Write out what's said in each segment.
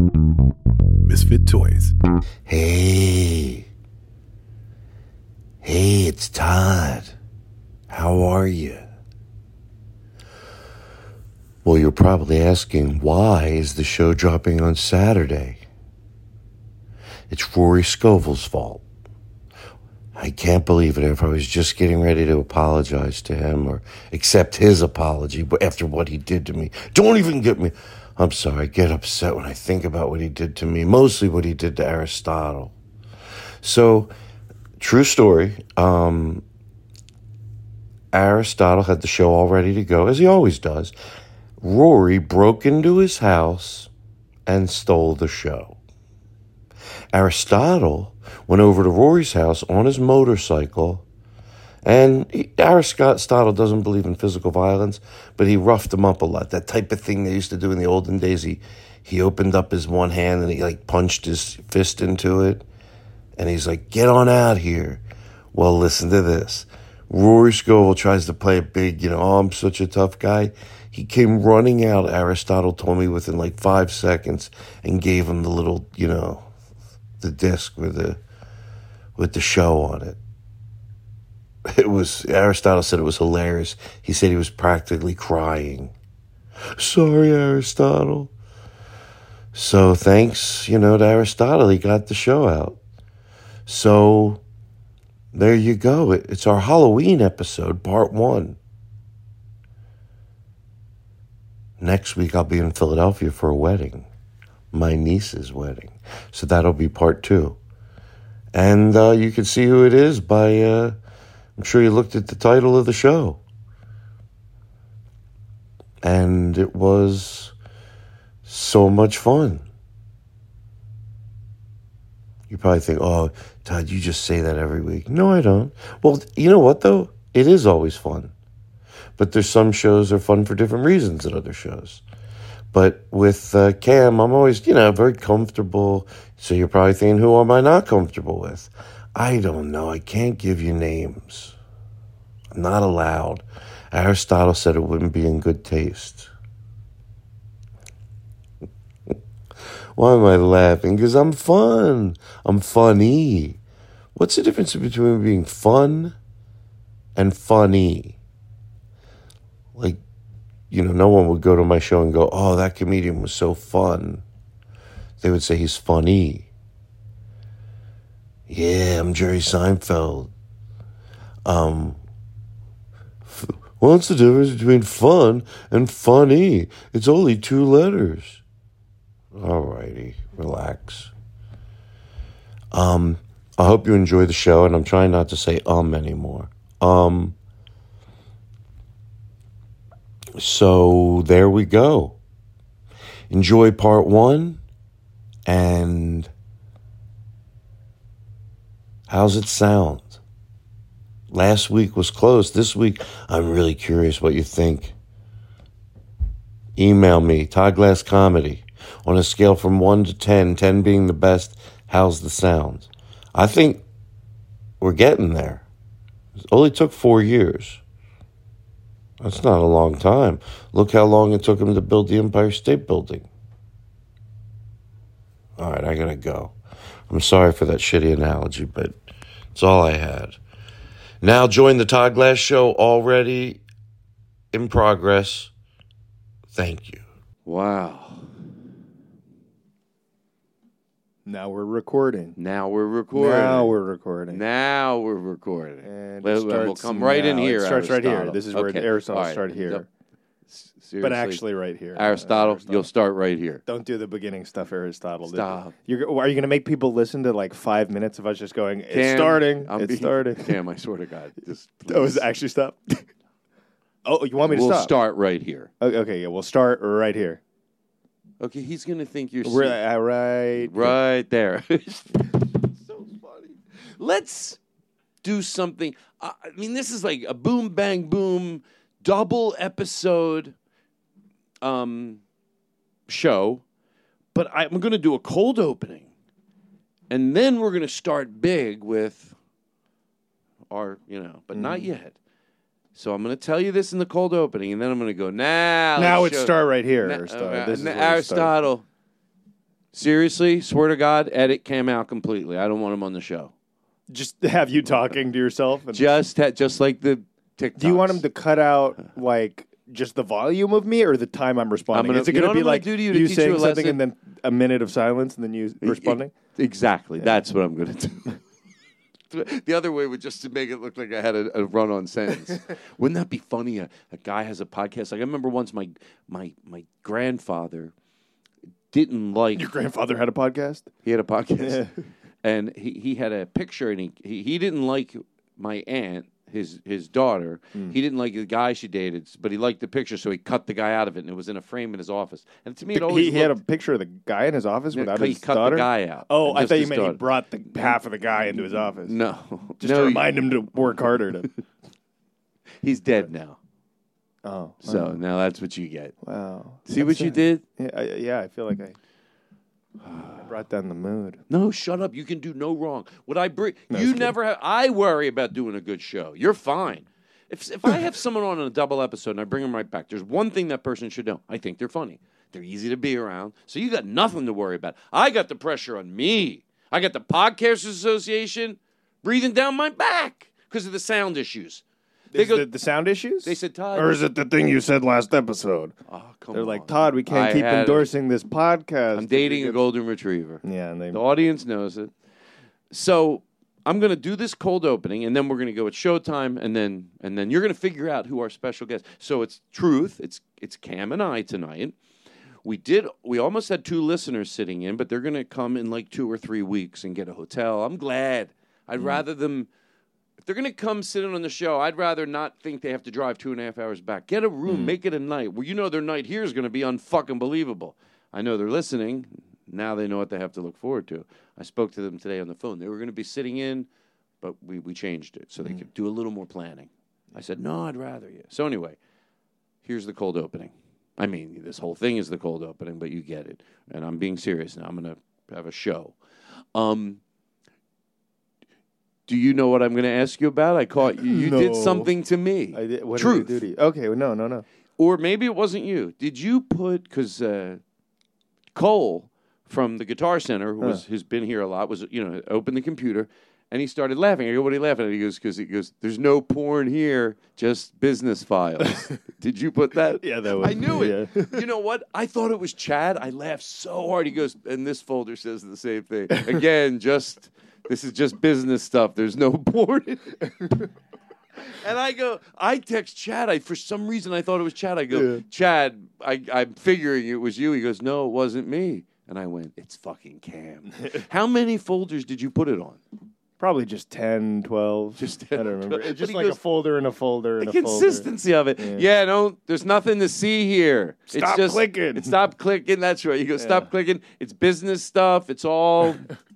Misfit Toys. Hey. Hey, it's Todd. How are you? Well, you're probably asking, why is the show dropping on Saturday? It's Rory Scovel's fault. I can't believe it. If I was just getting ready to apologize to him or accept his apology after what he did to me. Don't even get me. I'm sorry, I get upset when I think about what he did to me, mostly what he did to Aristotle. So, true story. Um, Aristotle had the show all ready to go, as he always does. Rory broke into his house and stole the show. Aristotle went over to Rory's house on his motorcycle and Aristotle doesn't believe in physical violence, but he roughed him up a lot. That type of thing they used to do in the olden days. He he opened up his one hand and he like punched his fist into it, and he's like, "Get on out here." Well, listen to this. Rory Scovel tries to play it big, you know, oh, I'm such a tough guy. He came running out, Aristotle told me, within like five seconds and gave him the little, you know, the disc with the with the show on it it was Aristotle said it was hilarious. He said he was practically crying. Sorry, Aristotle. So thanks, you know, to Aristotle, he got the show out. So there you go. It's our Halloween episode, part one. Next week, I'll be in Philadelphia for a wedding, my niece's wedding. So that'll be part two. And uh, you can see who it is by. Uh, I'm sure you looked at the title of the show. And it was so much fun. You probably think, oh, Todd, you just say that every week. No, I don't. Well, you know what, though? It is always fun. But there's some shows are fun for different reasons than other shows. But with uh, Cam, I'm always, you know, very comfortable. So you're probably thinking, who am I not comfortable with? I don't know. I can't give you names. I'm not allowed. Aristotle said it wouldn't be in good taste. Why am I laughing? Because I'm fun. I'm funny. What's the difference between being fun and funny? Like, you know, no one would go to my show and go, oh, that comedian was so fun. They would say he's funny. Yeah, I'm Jerry Seinfeld. Um, f- what's the difference between fun and funny? It's only two letters. Alrighty, relax. Um, I hope you enjoy the show, and I'm trying not to say um anymore. Um, so there we go. Enjoy part one, and How's it sound? Last week was close. This week, I'm really curious what you think. Email me, Todd Glass Comedy. On a scale from 1 to 10, 10 being the best, how's the sound? I think we're getting there. It only took four years. That's not a long time. Look how long it took him to build the Empire State Building. All right, I gotta go. I'm sorry for that shitty analogy, but it's all I had. Now join the Todd Glass Show already in progress. Thank you. Wow. Now we're recording. Now we're recording. Now we're recording. Now we're recording. And Well, it we'll come right in here. It starts right here. This is where Okay. Aristotle All right. start here. Yep. S- But actually, right here. Uh, Aristotle, you'll start right here. Don't do the beginning stuff, Aristotle. Stop. You're, are you going to make people listen to like five minutes of us just going, it's Cam, starting, I'm it's being- starting? Cam, I swear to God. Just Oh, is it actually stop? oh, you want me to we'll stop? start right here. Okay, okay, yeah, we'll start right here. Okay, he's gonna think you're We're, uh, right. right there. so funny. Let's do something. I I mean, this is like a boom, bang, boom, double episode um, show, but I'm going to do a cold opening, and then we're going to start big with our, you know, but not yet. So I'm going to tell you this in the cold opening, and then I'm going to go now. Now let's it's start right here, Na- Aristotle. uh, This na- where. Aristotle. Seriously, swear to God, edit came out completely. I don't want him on the show. Just have you talking to yourself. And Just ha- just like the TikTok. do you want him to cut out like just the volume of me or the time I'm responding? gonna- Is it you going to be like do to you to you saying a something lesson? and then a minute of silence and then you responding? Exactly. That's what I'm going to do. The other way would just to make it look like I had a, a run-on sentence. Wouldn't that be funny? A, a guy has a podcast. Like I remember once my my my grandfather didn't like Your grandfather had a podcast. He had a podcast, and he, he had a picture, and he, he he didn't like my aunt, his his daughter. Hmm. He didn't like the guy she dated, but he liked the picture, so he cut the guy out of it, and it was in a frame in his office. And to me, it always He, he had a picture of the guy in his office without he his cut daughter. the guy out. Oh, I thought you meant he brought the half of the guy into his office. no, just no, to he- remind him to work harder. To. he's dead now. Oh, So now that's what you get. wow. See what That's you did? Yeah, I, yeah. I feel like I, I brought down the mood. No, shut up. You can do no wrong. What I bring, No, you just kidding. never have. I worry about doing a good show. You're fine. If if I have someone on a double episode and I bring them right back, there's one thing that person should know. I think they're funny. They're easy to be around. So you got nothing to worry about. I got the pressure on me. I got the Podcasters Association breathing down my back because of the sound issues. They Is go. the, the sound issues? they said, Todd. or is it the thing you said last episode? oh, come They're like. Todd, we can't I keep had endorsing this podcast. I'm dating a golden retriever. Yeah, and they. The audience knows it. So I'm going to do this cold opening, and then we're going to go at showtime, and then and then you're going to figure out who our special guest. So it's truth. It's it's Cam and I tonight. We did. We almost had two listeners sitting in, but they're going to come in like two or three weeks and get a hotel. I'm glad. I'd mm. rather them. If they're going to come sit in on the show, I'd rather not think they have to drive two and a half hours back. Get a room, make it a night where you know their night here is going to be unfucking believable. I know they're listening. Now they know what they have to look forward to. I spoke to them today on the phone. They were going to be sitting in, but we, we changed it so they could do a little more planning. I said, no, I'd rather you. So anyway, here's the cold opening. I mean, this whole thing is the cold opening, but you get it. And I'm being serious now. I'm going to have a show. Um, do you know what I'm going to ask you about? I caught you. You did something to me. I did, what Truth. Did I do to you? Okay, well, no, no, no. Or maybe it wasn't you. Did you put because uh, Cole from the Guitar Center, who was who's been here a lot, was you know opened the computer and he started laughing. I go, "What are you laughing at?" He goes, "Because he goes, there's no porn here, just business files." Did you put that? Yeah, that was I knew it. yeah. you know what? I thought it was Chad. I laughed so hard. He goes, and this folder says the same thing again. Just this is just business stuff. There's no porn. in it." And I go, I text Chad. I for some reason I thought it was Chad. I go, Chad, I, I'm figuring it was you. He goes, No, it wasn't me. And I went, It's fucking Cam. How many folders did you put it on? Probably just 10, 12. Just I don't remember. 12. It's just like goes- a folder and a folder and The a folder. The consistency of it. Yeah. no, there's nothing to see here. it's Stop just, clicking. It's stop clicking. That's right. You go, stop clicking. It's business stuff. It's all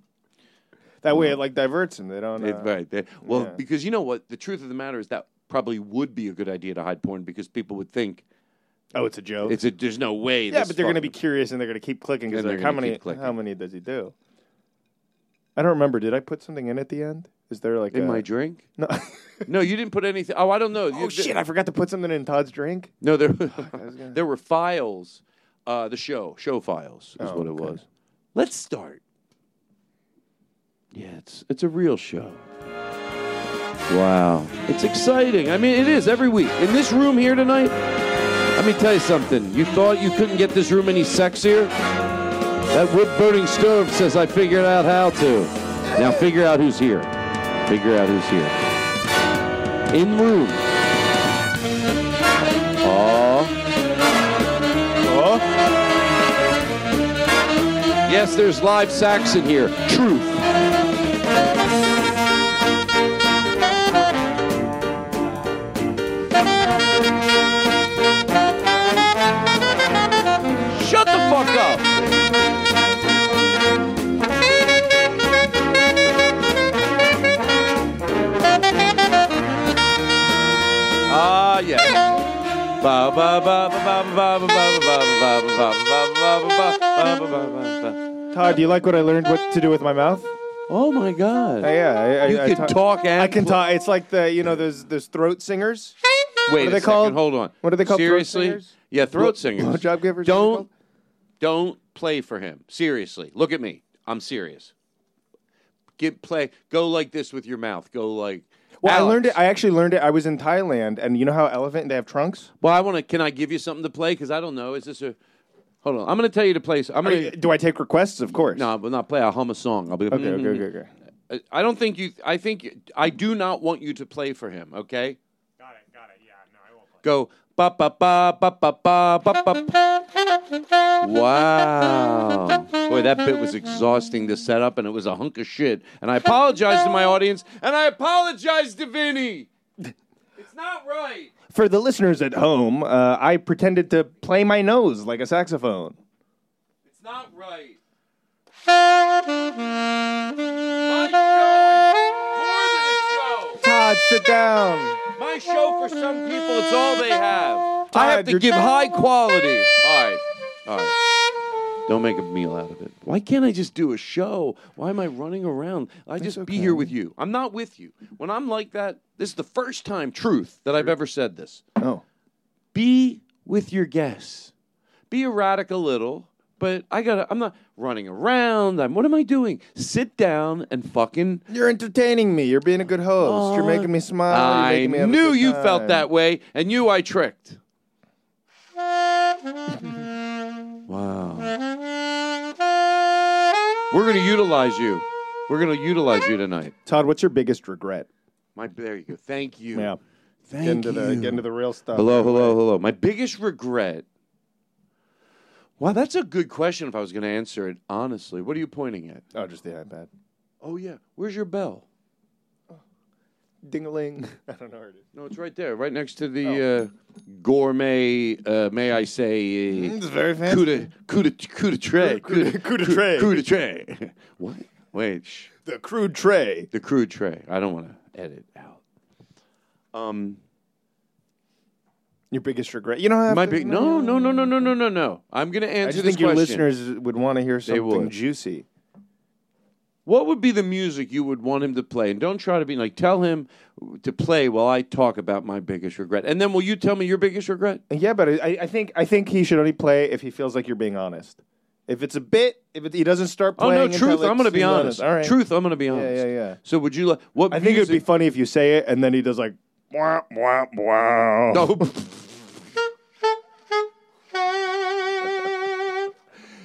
That way it like diverts them. They don't. Uh, right. They- well, yeah. because you know what? The truth of the matter is that probably would be a good idea to hide porn because people would think Oh, it's a joke. It's a. There's no way. yeah, but they're going to be curious and they're going to keep clicking because like, how many how many does he do? I don't remember. Did I put something in at the end? Is there like in a, my drink. no? No, you didn't put anything. Oh, I don't know. oh You- shit! I forgot to put something in Todd's drink. No, there gonna- there were files. Uh, the show, show files, is Oh, what it okay. was. Let's start. Yeah, it's it's a real show. Wow, it's exciting. I mean, it is every week in this room here tonight. Let me tell you something. You thought you couldn't get this room any sexier? That wood burning stove says I figured out how to. Now figure out who's here. Figure out who's here. In room. Oh. Oh, Yes, there's live sax in here. Truth. Todd, do you like what I learned what to do with my mouth? Oh my God! Uh, yeah, I, I, you I can ta- talk and I can talk. It's like the you know those those throat singers. Wait what are they called? Hold on. What are they called? Throat Seriously? singers? Yeah, throat Blow- singers. blowjob givers, what are they Don't don't play for him. Seriously, look at me. I'm serious. Get play. Go like this with your mouth. Go like. Well, I learned it. I actually learned it. I was in Thailand, and you know how elephant they have trunks. well, I want to. Can I give you something to play? Because I don't know. Is this a? Hold on. I'm going to tell you to play. s- I'm Are going you- to. do I take requests? Of course. No, but not play. I'll hum a song. I'll be. Okay. Okay. Mm-hmm. Okay. Okay. I- I don't think you. I think I do not want you to play for him. Okay. Got it. Got it. Yeah. No, I won't play. Go ba ba ba ba ba ba ba ba. Wow, boy, that bit was exhausting to set up, and it was a hunk of shit. And I apologize to my audience, and I apologize to Vinny. It's not right. For the listeners at home, uh, I pretended to play my nose like a saxophone. It's not right. My show is more than a show. Todd, sit down. My show for some people, it's all they have. I Todd, have to you're- give high quality. All right, all right. Don't make a meal out of it. Why can't I just do a show? Why am I running around? I just be here with you. I'm not with you. When I'm like that, this is the first time, truth, that I've ever said this. Oh. Be with your guests. Be erratic a little, but I gotta. I'm not running around. I'm. What am I doing? Sit down and fucking You're entertaining me. You're being a good host. You're making me smile. I making me knew you felt that way, and you I tricked. wow. We're going to utilize you. We're going to utilize you tonight. Todd, what's your biggest regret? My, there you go. Thank you. Yeah. Thank Get into you. the get into the real stuff. hello, hello, hello. My biggest regret. Wow, that's a good question. If I was going to answer it honestly, what are you pointing at? Oh, just the iPad. Oh yeah, where's your bell? Ding-a-ling. I don't know where it is. No, it's right there, right next to the uh, gourmet. Uh, may I say? Uh, It's very fancy. Coup de, coup de, coup de tray. Coup de- coup de tray. Coup de tray. what? Wait. Shh. The crude tray. The crude tray. I don't want to edit out. Um, Your biggest regret. You don't have my to- big no, no, no, no, no, no, no, no. I'm going to I answer just this think your question. listeners would want to hear something would. juicy. What would be the music you would want him to play? And don't try to be like, tell him to play while I talk about my biggest regret. And then will you tell me your biggest regret? Yeah, but I, I think I think he should only play if he feels like you're being honest. If it's a bit, if it, he doesn't start playing, Oh no, truth. it's I'm going to be too honest. All right. Truth. I'm going to be honest. yeah, yeah. yeah. So would you like what? I think it would be funny if you say it and then he does like, wah, wah, wah. No.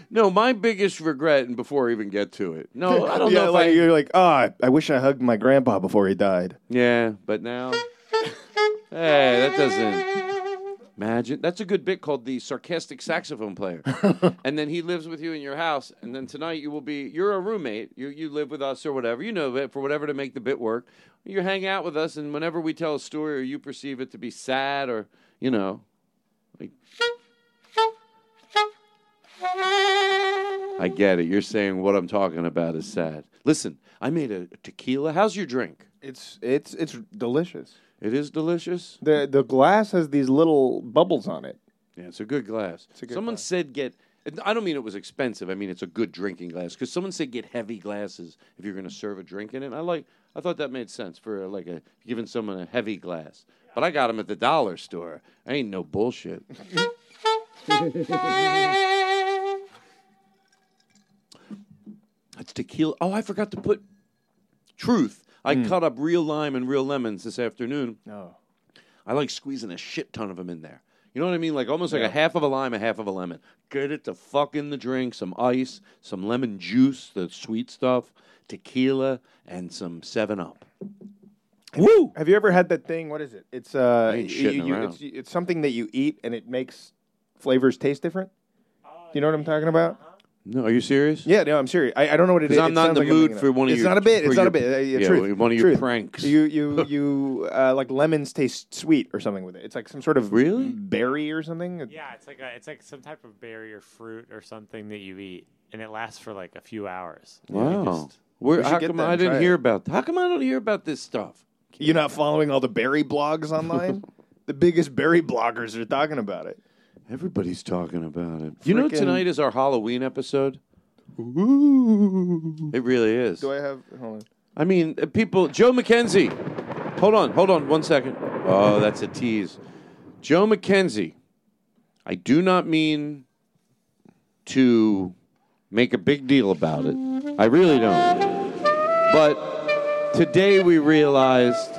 no, my biggest regret, and before I even get to it, no, I don't yeah, know if like I. you're like, ah, I wish I hugged my grandpa before he died. Yeah, but now, hey, that doesn't. Imagine that's a good bit called the sarcastic saxophone player, and then he lives with you in your house, and then tonight you will be you're a roommate, you you live with us or whatever, you know it for whatever to make the bit work. You hang out with us, and whenever we tell a story or you perceive it to be sad or you know, like I get it. You're saying what I'm talking about is sad. Listen, I made a tequila. How's your drink? It's it's it's delicious. It is delicious. the The glass has these little bubbles on it. Yeah, it's a good glass. a good someone glass. said get. I don't mean it was expensive. I mean it's a good drinking glass. Because someone said get heavy glasses if you're going to serve a drink in it. I like. I thought that made sense for like a giving someone a heavy glass. But I got them at the dollar store. I ain't no bullshit. That's tequila. Oh, I forgot to put truth. I cut up real lime and real lemons this afternoon. No. I like squeezing a shit ton of them in there. You know what I mean? Like almost like a half of a lime, a half of a lemon. Get it to fuck in the drink, some ice, some lemon juice, the sweet stuff, tequila, and some Seven Up. Woo! Have you ever had that thing? What is it? It's uh, you- shitting you- around. it's, it's something that you eat and it makes flavors taste different. Do you know what I'm talking about? No, are you serious? Yeah, no, I'm serious. I, I don't know what it is. Because I'm It not in the like mood for one of it's your- not a bit. It's not your- a bit. Uh, yeah, yeah, truth. one of your truth. pranks. You you you uh, like lemons taste sweet or something with it. It's like some sort of Really? berry or something. Yeah, it's like a, it's like some type of berry or fruit or something that you eat, and it lasts for like a few hours. Wow. just- Where, We should how come I didn't hear it. about? How come I don't hear about this stuff? You're not following all the berry blogs online. the biggest berry bloggers are talking about it. Everybody's talking about it. You know, Frickin- tonight is our Halloween episode. It really is. Do I have? Hold on. I mean, uh, people. Joe McKenzie. Hold on, hold on, one second. Oh, that's a tease. Joe McKenzie. I do not mean to make a big deal about it. I really don't. But today we realized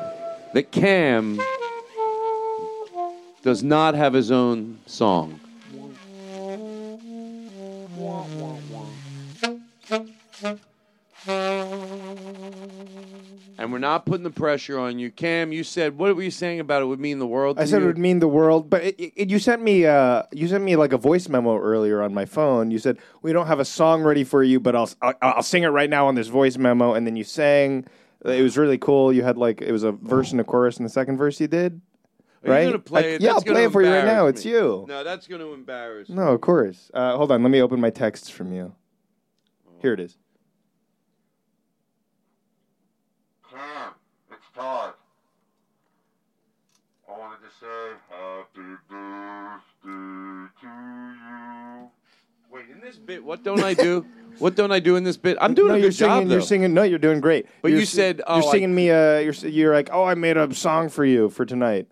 that Cam does not have his own song. And we're not putting the pressure on you. Cam, you said, what were you saying about it would mean the world to I said it would mean the world, but it, it, you sent me uh, you sent me like a voice memo earlier on my phone. You said we don't have a song ready for you, but I'll I'll, I'll sing it right now on this voice memo, and then you sang. It was really cool. You had like it was a verse and a chorus, and the second verse you did. Are right? you going to play I- it? yeah, That's I'll play it for you right now. embarrass It's you. No, that's going to embarrass me. No, of course. Uh, hold on, let me open my texts from you. Here it is. Cam, it's Todd. I wanted to say happy birthday to you. Wait, in this bit, what don't I do? what don't I do in this bit? I'm doing no, a you're good job, though. You're singing. No, you're doing great. But You're you said, oh, you're I- singing me. Uh, you're you're like, oh, I made a song for you for tonight.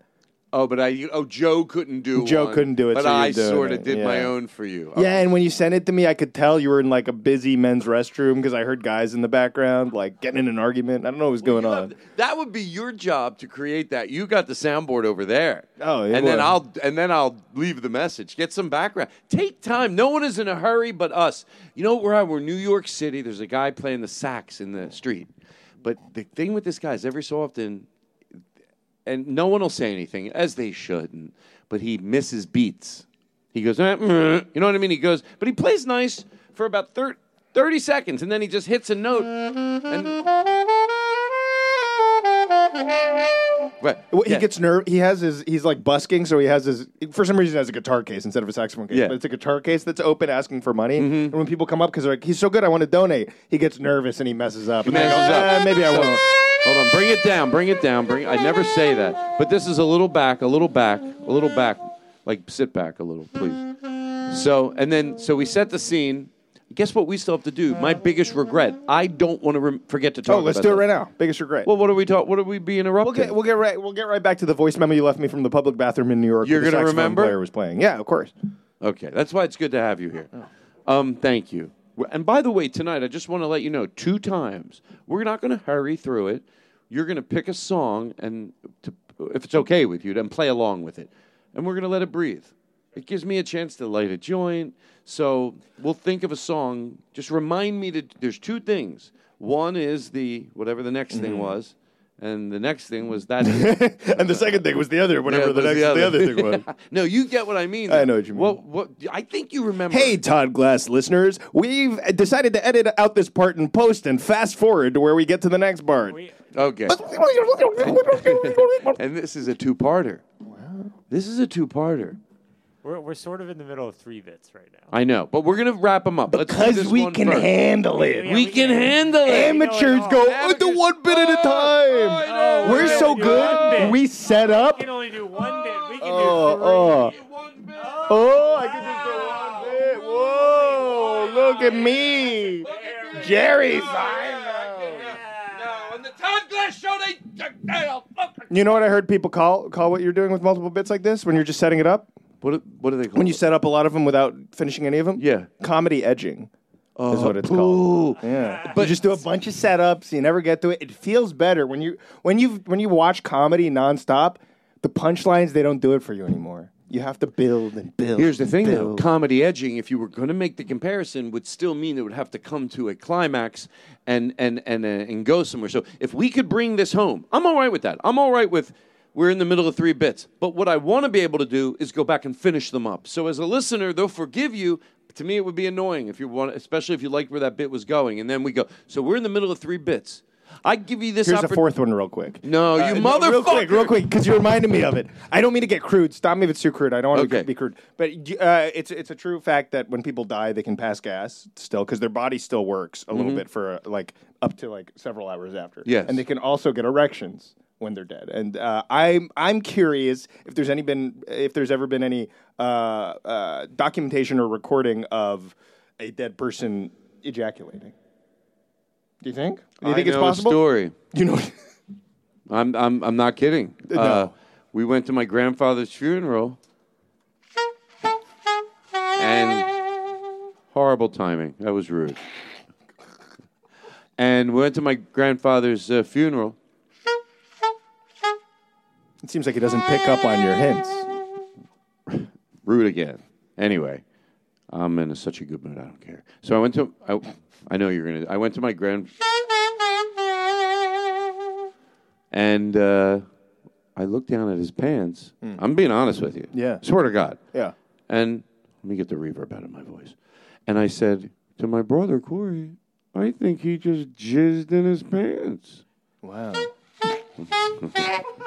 Oh, but I oh Joe couldn't do it. Joe one, couldn't do it, but so I sort of did my own for you. Yeah, and when you sent it to me, I could tell you were in like a busy men's restroom because I heard guys in the background like getting in an argument. I don't know what was going on. have- that would be your job to create that. You got the soundboard over there. Oh, yeah, and then. I'll and then I'll leave the message. Get some background. Take time. No one is in a hurry but us. You know where I we're New York City. There's a guy playing the sax in the street. But the thing with this guy is every so often, and no one will say anything as they shouldn't. But he misses beats. He goes, eh, mm, you know what I mean? He goes, but he plays nice for about thir- 30 seconds, and then he just hits a note. And Right. Well, he Yeah. gets nerve. He has his. He's like busking, so he has his. For some reason, he has a guitar case instead of a saxophone case. Yeah. Mm-hmm. But it's a guitar case that's open, asking for money. And when people come up because they're like, "He's so good, I want to donate," he gets nervous and he messes up. He And they go, messes up. "Eh, maybe I So- won't. Hold on, bring it down, bring it down, bring. I never say that, but this is a little back, a little back, a little back, like sit back a little, please. So and then so we set the scene. Guess what? We still have to do. My biggest regret. I don't want to rem- forget to talk. Oh, let's do it right now. Biggest regret. Well, what are we talk? What are we being We'll interrupted? get we'll get right we'll get right back to the voice memo you left me from the public bathroom in New York. You're where the gonna saxophone remember? Player was playing. Yeah, of course. Okay, that's why it's good to have you here. Oh. Um, thank you. And by the way, tonight I just want to let you know two times we're not going to hurry through it. You're going to pick a song and, to, if it's okay with you, then play along with it, and we're going to let it breathe. It gives me a chance to light a joint. So we'll think of a song. Just remind me that there's two things. One is the whatever the next thing Mm-hmm. was, and the next thing was that. and the second thing was the other, whatever Yeah, the next the other, thing was. no, you get what I mean. I know what you mean. What, what, I think you remember. Hey, Todd Glass listeners, we've decided to edit out this part in post and fast forward to where we get to the next part. We, Okay. and this is a two-parter. Wow. This is a two-parter. We're, we're sort of in the middle of three bits right now. I know, but we're gonna wrap them up Let's do Because this we one can first. handle it. Yeah, We can handle it. Amateurs go Amateurs- the one bit at a Oh, time. I know. Oh, we're We're so gonna do one good. We set up. We can only do one bit. We can Oh, do oh. three. One bit. Oh, Oh, I can just go one bit. Whoa, look at me. Jerry Seinfeld. No, on the Todd Glass show, they. You know what I heard people call call what you're doing with multiple bits like this when you're just setting it up? What, what do they call When you set up a lot of them without finishing any of them? Yeah. Comedy edging is what it's boo. called. Yeah. But you just do a bunch of setups, you never get to it. It feels better when you when you when you watch comedy nonstop, the punchlines they don't do it for you anymore. You have to build and build. Here's the and thing, though. Comedy edging, if you were going to make the comparison, would still mean it would have to come to a climax and and and uh, and go somewhere. So if we could bring this home, I'm all right with that. I'm all right with we're in the middle of three bits. But what I want to be able to do is go back and finish them up. So as a listener, they'll forgive you. To me, it would be annoying if you want, especially if you liked where that bit was going, and then we go. So we're in the middle of three bits. I give you this. Here's a fourth one, real quick. No, you Uh, motherfucker! Real quick, real quick, because you reminded me of it. I don't mean to get crude. Stop me if it's too crude. I don't want Okay. to be crude. But uh, it's it's a true fact that when people die, they can pass gas still because their body still works a little bit for uh, like up to like several hours after. Mm-hmm. Yes. and they can also get erections when they're dead. And uh, I'm I'm curious if there's any been if there's ever been any uh, uh, documentation or recording of a dead person ejaculating. Do you think? Do you I think it's know a story. You know. I'm I'm I'm not kidding. No. Uh, we went to my grandfather's funeral, and horrible timing. That was rude. And we went to my grandfather's uh, funeral. It seems like he doesn't pick up on your hints. Rude again. Anyway, I'm in such a good mood. I don't care. So I went to. I, I know you're gonna. I went to my grand. And uh, I looked down at his pants. I'm being honest with you. Yeah. Swear to God. Yeah. And let me get the reverb out of my voice. And I said to my brother Corey, I think he just jizzed in his pants. Wow.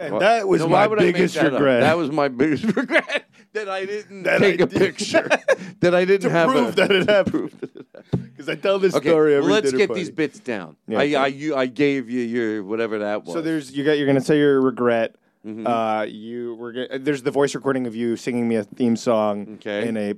and that was No, my why would I make biggest that up? regret. That was my biggest regret that I didn't That take I a did- picture. that I didn't to have prove a, that it happened. Because I tell this Okay, story every let's get party. these bits down. Yeah, I, okay. I, you, I gave you your whatever that was. So there's you got you're gonna say your regret. Mm-hmm. Uh, you were there's the voice recording of you singing me a theme song Okay. in a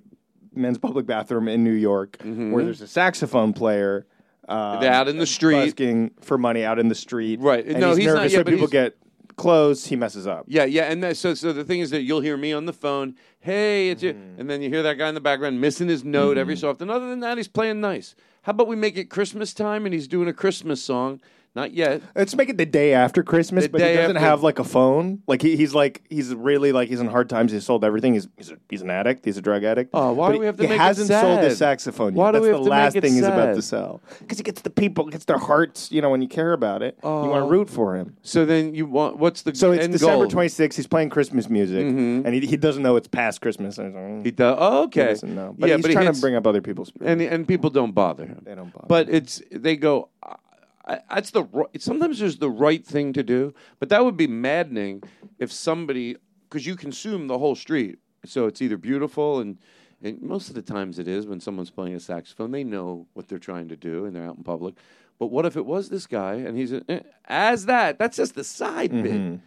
men's public bathroom in New York, where there's a saxophone player. Uh, out in the street. busking for money out in the street. Right. And No, he's, he's not- nervous yeah, when but people get close. He messes up. Yeah, yeah, and that, so so the thing is that you'll hear me on the phone, hey, it's you, Mm-hmm. and then you hear that guy in the background missing his note every so often. Other than that, he's playing nice. How about we make it Christmas time and he's doing a Christmas song? Not yet. Let's make it the day after Christmas, The but he day doesn't after- have like a phone. Like he, he's like he's really like he's in hard times. He's sold everything. He's he's, a, he's an addict. He's a drug addict. Oh, why But do we have to he make it hasn't sold his sad? saxophone. Why yet. do That's we have the to make last it thing he's about sad? to sell? Because he gets the people, gets their hearts. You know, when you care about it, you want Oh. to root for him. So then you want what's the So it's end December goal? 26th. He's playing Christmas music, mm-hmm. and he, he doesn't know it's past Christmas. And he's like. He does. Oh, okay. He doesn't know. But yeah, he's but he trying hits- to bring up other people's. and and people don't bother him. They don't bother But it's they go. I, I, that's the sometimes there's the right thing to do, but that would be maddening if somebody because you consume the whole street, so it's either beautiful and. And most of the times it is when someone's playing a saxophone, they know what they're trying to do and they're out in public. But what if it was this guy and he's a, eh, as that? That's just the side bit.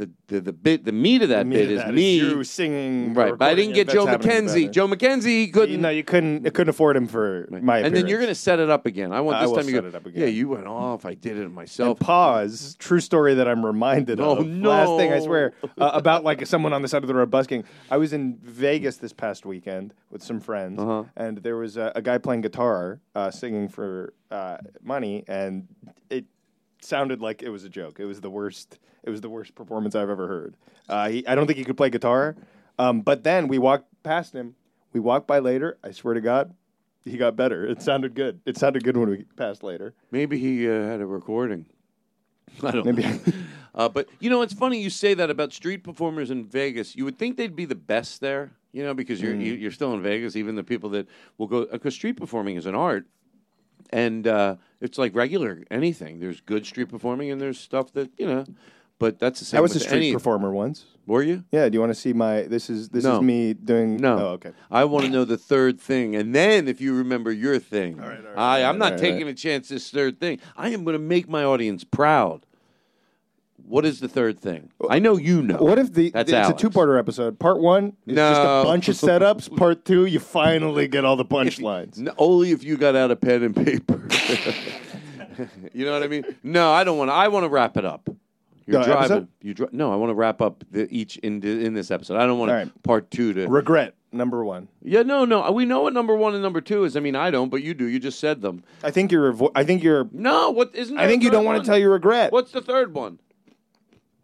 The, the the bit the meat of that Mm-hmm. Me bit to is that me you singing, right. But I didn't get Joe McKenzie. Joe McKenzie he couldn't. You know, you couldn't. It couldn't afford him for my. and then you're gonna set it up again. I want I this time you set go. it up again. Yeah, you went off. I did it And myself. pause. True story that I'm reminded Oh, of. no. Last thing I swear uh, about like someone on the side of the road busking. I was in Vegas this past weekend with some friends, Uh-huh. and there was a, a guy playing guitar, uh, singing for uh, money, and it sounded like it was a joke. It was the worst. It was the worst performance I've ever heard. Uh, he, I don't think he could play guitar. Um, but then we walked past him. We walked by later. I swear to God, he got better. It sounded good. It sounded good when we passed later. Maybe he uh, had a recording. I don't Maybe. know. uh, but you know, it's funny you say that about street performers in Vegas. You would think they'd be the best there, you know, because you're Mm. you, you're still in Vegas. Even the people that will go because street performing is an art, and uh, it's like regular anything. There's good street performing, and there's stuff that you know. But that's the same. I was a with street any, performer once. Were you? Yeah, do you want to see my? This is this No. is me doing. No. Oh, okay. I want to know the third thing, and then if you remember your thing, all right, I, I'm not all taking a chance. This third thing, I am going to make my audience proud. What is the third thing? I know you know. What if the That's it's Alex. a two-parter episode? Part one is just No. a bunch of setups. Part two, you finally get all the punchlines. N- only if you got out a pen and paper. you know what I mean? No, I don't want to. I want to wrap it up. You're The driving. episode? You dri- no, I want to wrap up the, each in in this episode. I don't want All right. part two to. Regret number one. yeah, no, no. We know what number one and number two is. I mean, I don't, but you do. You just said them. I think you're. Avo- I think you're. No, what isn't? I there a think you don't want to tell your regret. What's the third one?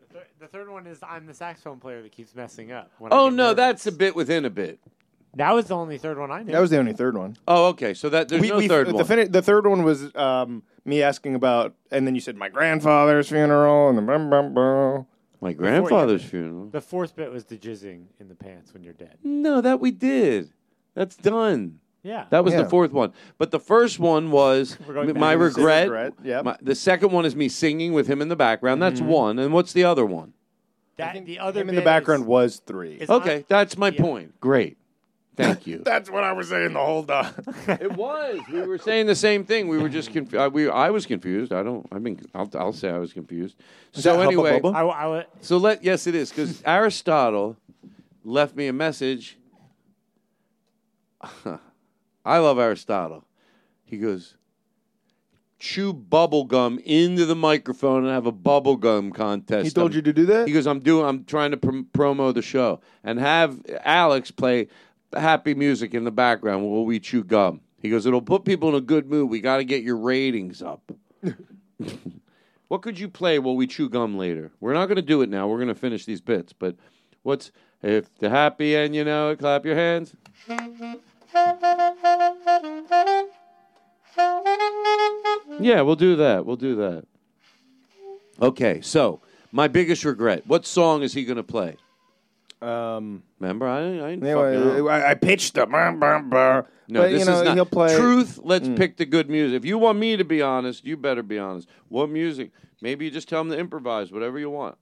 The, thir- the third one is I'm the saxophone player that keeps messing up. when Oh no, nervous. that's a bit within a bit. that was the only third one I knew. That was the only third one. Oh, okay. So that there's no third the, one. fini- the third one was um, me asking about, and then you said my grandfather's funeral, and the bum, bum, bum. My grandfather's funeral. the fourth bit was the jizzing in the pants when you're dead. No, that we did. That's done. Yeah. That was Yeah. the fourth one. But the first one was We're going m- back my to the regret. regret, yep. My- the second one is me singing with him in the background. That's Mm-hmm. one. And what's the other one? that, the other Him in the bit background is- was three. is Okay, I'm- that's my yeah. point. Great. Thank you. That's what I was saying the whole time. it was. We were saying the same thing. We were just confused. Uh, we, I was confused. I don't. I mean, I'll, I'll say I was confused. so that Hubba anyway, Bubba? I, w- I w- so let yes, it is because Aristotle left me a message. I love Aristotle. He goes, chew bubble gum into the microphone and have a bubble gum contest. He told I'm- you to do that? He goes, I'm doing. I'm trying to prom- promo the show and have Alex play happy music in the background while we chew gum. He goes, it'll put people in a good mood. We got to get your ratings up. what could you play while we chew gum later? We're not going to do it now. We're going to finish these bits. But what's if the happy and you know it, clap your hands. Yeah, we'll do that. We'll do that. Okay, so my biggest regret. What song is he going to play? Um, Remember, I, I didn't anyway, fucking know. I, I pitched the. No, but, this you know, is not he'll play truth. Let's pick the good music. If you want me to be honest, you better be honest. What music? Maybe you just tell them to improvise, whatever you want.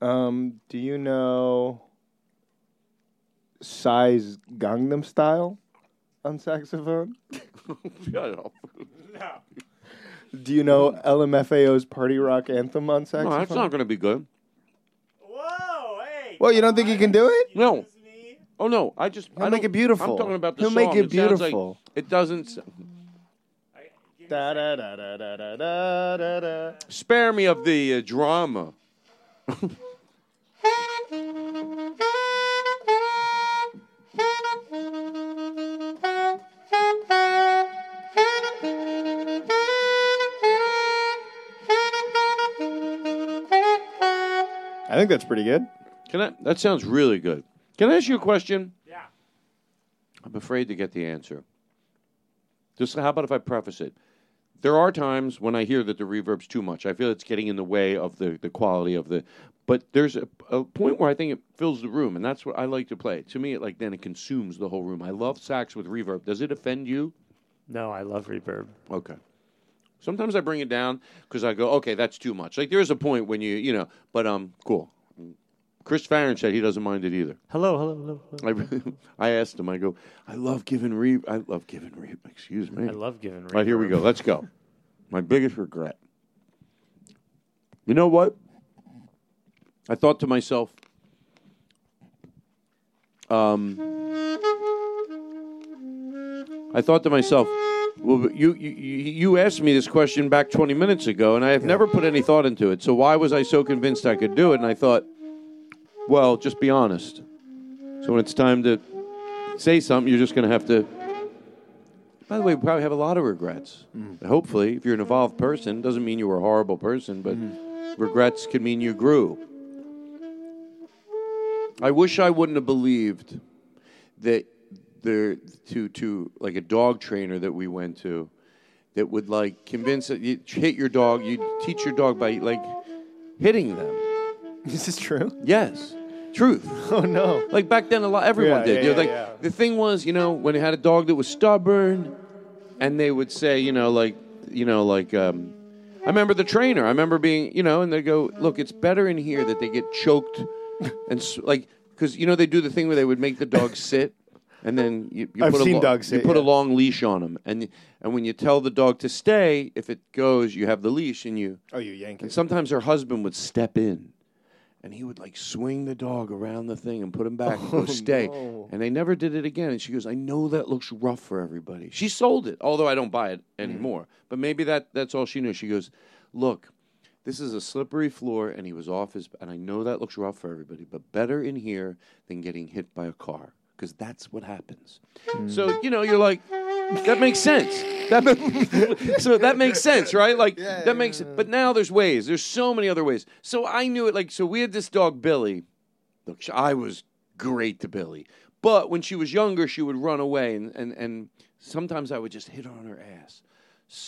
Um, do you know Psy's Gangnam Style on saxophone? Shut up. Do you know LMFAO's Party Rock Anthem on No, saxophone? that's not going to be good. Well, you don't think he can do it? No. Oh no, I just He'll I make don't- it beautiful. I'm talking about the He'll song. make it sounds like- beautiful. it doesn't. s- Da, da, da, da, da, da, da, da, da. Spare me of the uh, drama. I think that's pretty good. Can I? That sounds really good. Can I ask you a question? Yeah. I'm afraid to get the answer. Just how about if I preface it? There are times when I hear that the reverb's too much. I feel it's getting in the way of the, the quality of the. But there's a, a point where I think it fills the room, and that's what I like to play. To me, it like then it consumes the whole room. I love sax with reverb. Does it offend you? No, I love reverb. Okay. Sometimes I bring it down because I go, okay, that's too much. Like there is a point when you, you know, but um, cool. Chris Farron said he doesn't mind it either. Hello, hello, hello. hello. I, I asked him. I go, I love giving re. I love giving re. Excuse me. I love giving. All right, here we go. Let's go. My biggest regret. You know what? I thought to myself. Um, I thought to myself, well, you, you you asked me this question back 20 minutes ago, and I have never put any thought into it. So why was I so convinced I could do it? And I thought, well, just be honest. So when it's time to say something, you're just going to have to. By the way, we probably have a lot of regrets. Mm. Hopefully, if you're an evolved person, doesn't mean you were a horrible person, but mm. regrets can mean you grew. I wish I wouldn't have believed that there to to like a dog trainer that we went to that would like convince you hit your dog, you teach your dog by like hitting them. Is this is true. Yes, truth. Oh no. Like back then, a lot everyone Yeah, did. yeah, You know, yeah, like yeah. the thing was, you know, when it had a dog that was stubborn, and they would say, you know, like, you know, like, um, I remember the trainer. I remember being, you know, and they go, look, it's better in here that they get choked, and s- like, because you know they do the thing where they would make the dog sit. and then you, you I've put a seen lo- dogs you say- put a yeah. long leash on them, and and when you tell the dog to stay, if it goes, you have the leash, and you Oh, you yank and sometimes her husband would step in, and he would like swing the dog around the thing and put him back and go oh, stay. And they never did it again. And she goes, "I know that looks rough for everybody." She sold it, although I don't buy it mm. anymore. But maybe that that's all she knew. She goes, "Look." This is a slippery floor, and he was off his. And I know that looks rough for everybody, but better in here than getting hit by a car, because that's what happens. Hmm. So you know, you're like, that makes sense. That so that makes sense, right? Like that makes. But now there's ways. There's so many other ways. So I knew it. Like so, we had this dog Billy. Look, I was great to Billy, but when she was younger, she would run away, and and and sometimes I would just hit her on her ass.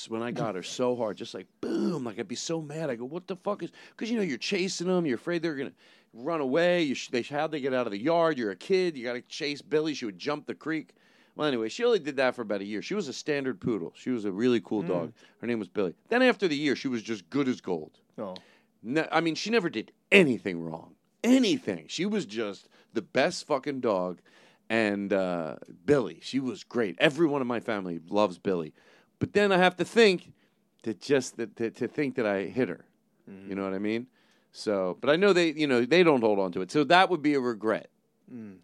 When I got her so hard, just like boom, like I'd be so mad. I go, "What the fuck is?" Because you know you're chasing them, you're afraid they're gonna run away. You sh- they how'd they get out of the yard? You're a kid, you got to chase Billy. She would jump the creek. Well, anyway, she only did that for about a year. She was a standard poodle. She was a really cool dog. Her name was Billy. Then after the year, she was just good as gold. Oh. No, I mean, she never did anything wrong. Anything. She was just the best fucking dog. And uh, Billy, she was great. Everyone in my family loves Billy. But then I have to think that just that to, to think that I hit her. You know what I mean? So, but I know they, you know, they don't hold on to it. So that would be a regret.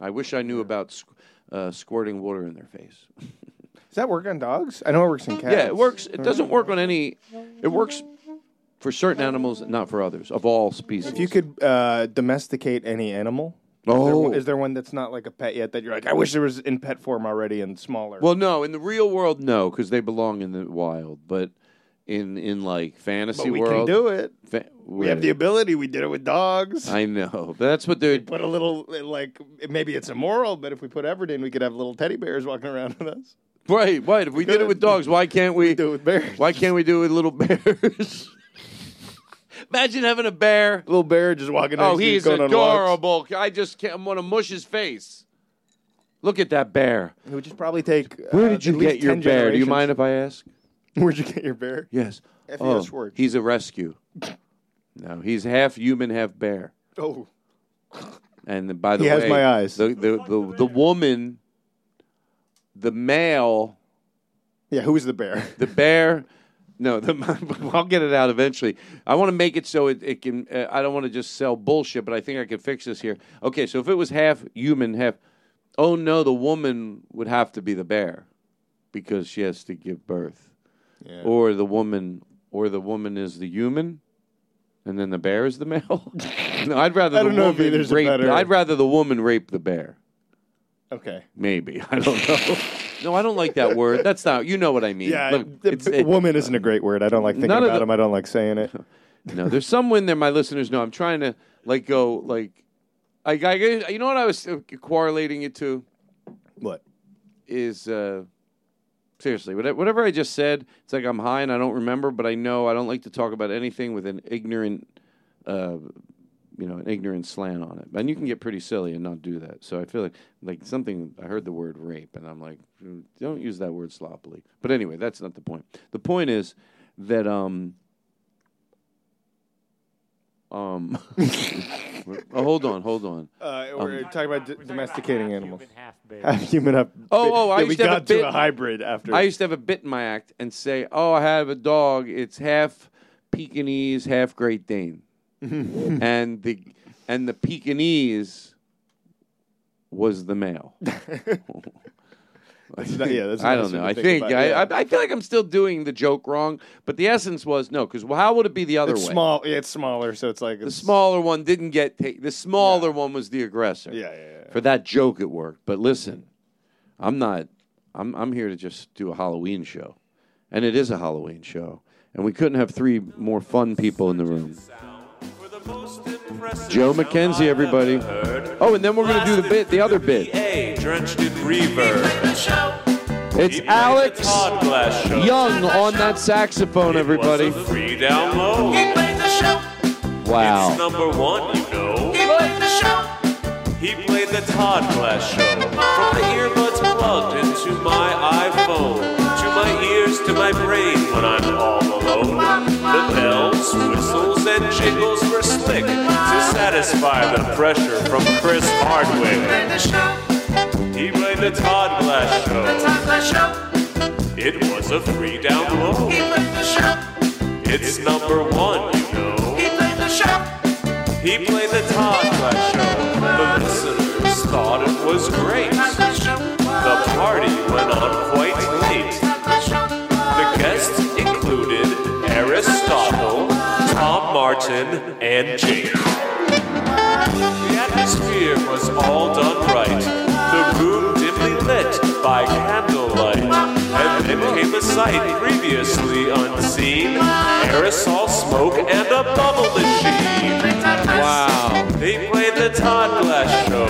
I wish I knew about squ- uh, squirting water in their face. Does that work on dogs? I know it works in cats. Yeah, it works. It doesn't work on any. It works for certain animals, not for others, of all species. If you could uh, domesticate any animal, is, there Oh. one, is there one that's not like a pet yet that you're like, I wish there was in pet form already and smaller? Well, no, in the real world, no, because they belong in the wild. But in in like fantasy but we world, can do it. fa- We have the ability. We did it with dogs. I know, but that's what they're. put a little like maybe it's immoral, but if we put Everett in, we could have little teddy bears walking around with us. Right, right. If we did it with dogs, why can't we? do it with bears. Why can't we do it with little bears? Imagine having a bear. Little bear just walking. Oh, he's adorable. I just can't want to mush his face. Look at that bear. It would just probably take. Where uh, did you get your bear? Do you mind if I ask? Where'd you get your bear? Yes. F.E.S. Oh, Schwartz. he's a rescue. No, he's half human, half bear. Oh, And by the He way, has my eyes. The the the, the woman, the male, yeah. Who's the bear? the bear. No, the, I'll get it out eventually. I want to make it so it, it can. Uh, I don't want to just sell bullshit, but I think I can fix this here. Okay, so if it was half human, half. Oh no, the woman would have to be the bear, because she has to give birth, Yeah. or the woman, or the woman is the human, and then the bear is the male. no, I'd rather I the don't know if woman either's a rape. better- I'd rather the woman rape the bear. Okay. Maybe I don't know. no, I don't like that word. That's not. You know what I mean. Yeah, Look, the- it's- it- woman isn't a great word. I don't like thinking None of about the- them. I don't like saying it. No, there's some women there. My listeners know. I'm trying to like go like, I, I you know what I was uh, correlating it to What? is uh seriously whatever, I just said. It's like I'm high and I don't remember, but I know I don't like to talk about anything with an ignorant, uh, you know, an ignorant slant on it. And you can get pretty silly and not do that. So I feel like like something. I heard the word rape, and I'm like, "Mm, don't use that word sloppily. But anyway, that's not the point. The point is that um. Um, oh, hold on, hold on. Uh, we're talking about d- domesticating half animals. Human, half bear. Half human, half. Oh, oh, I yeah, we used to have a got to bit- a hybrid after. I used to have a bit in my act and say, "Oh, I have a dog. It's half Pekingese, half Great Dane," and the and the Pekingese was the male. That's not- yeah, that's I don't know. I think I, yeah. I I feel like I'm still doing the joke wrong, but the essence was no. Because how would it be the other it's way? small. Yeah, it's smaller, so it's like The smaller one didn't get ta- the smaller one was the aggressor. Yeah, yeah, yeah. For that joke, it worked. But listen, I'm not. I'm I'm here to just do a Halloween show, and it is a Halloween show, and we couldn't have three more fun people in the room. Joe McKenzie, everybody. Oh, and then we're gonna do the bit, the other bit. It's Alex. Young on that saxophone, everybody. Download. It's Wow. number one, you know. He played the Todd Glass Show from the earbuds plugged into my iPhone, to my ears, to my brain when I'm all. The bells, whistles, and jingles were slick to satisfy the pressure from Chris Hardwick. He played the Todd Glass Show. The Todd Glass Show. It was a free download. He played the show. It's number one, you know. He played the show. He played the Todd Glass Show. The listeners thought it was great. The party went on quite Martin, and Jake. The atmosphere was all done right. The room dimly lit by candlelight. And then came a sight previously unseen aerosol smoke and a bubble machine. Wow. They played the Todd Glass Show.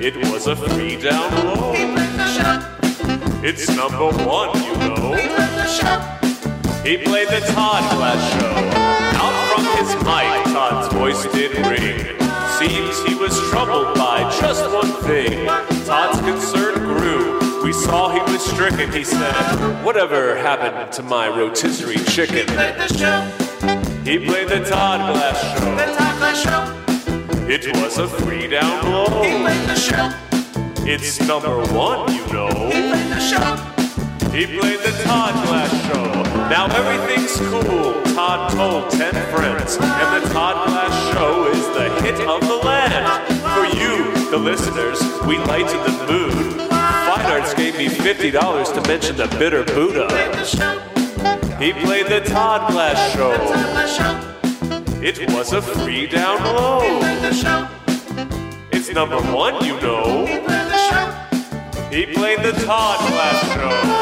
It was a free download. It's number one, you know. He played the Todd Glass Show. Out from his mic, Todd's voice did ring. Seems he was troubled by just one thing. Todd's concern grew. We saw he was stricken. He said, Whatever happened to my rotisserie chicken? He played the show. He played the Todd Glass Show. The Todd Glass show. It was a free download. He played the show. It's number one, you know. He played the show. He played the Todd Glass Show. Now everything's cool. Todd told 10 friends. And the Todd Glass Show is the hit of the land. For you, the listeners, we lightened the mood. Fine Arts gave me $50 to mention the bitter Buddha. He played the Todd Glass Show. It was a free download. It's number one, you know. He played the Todd Glass Show.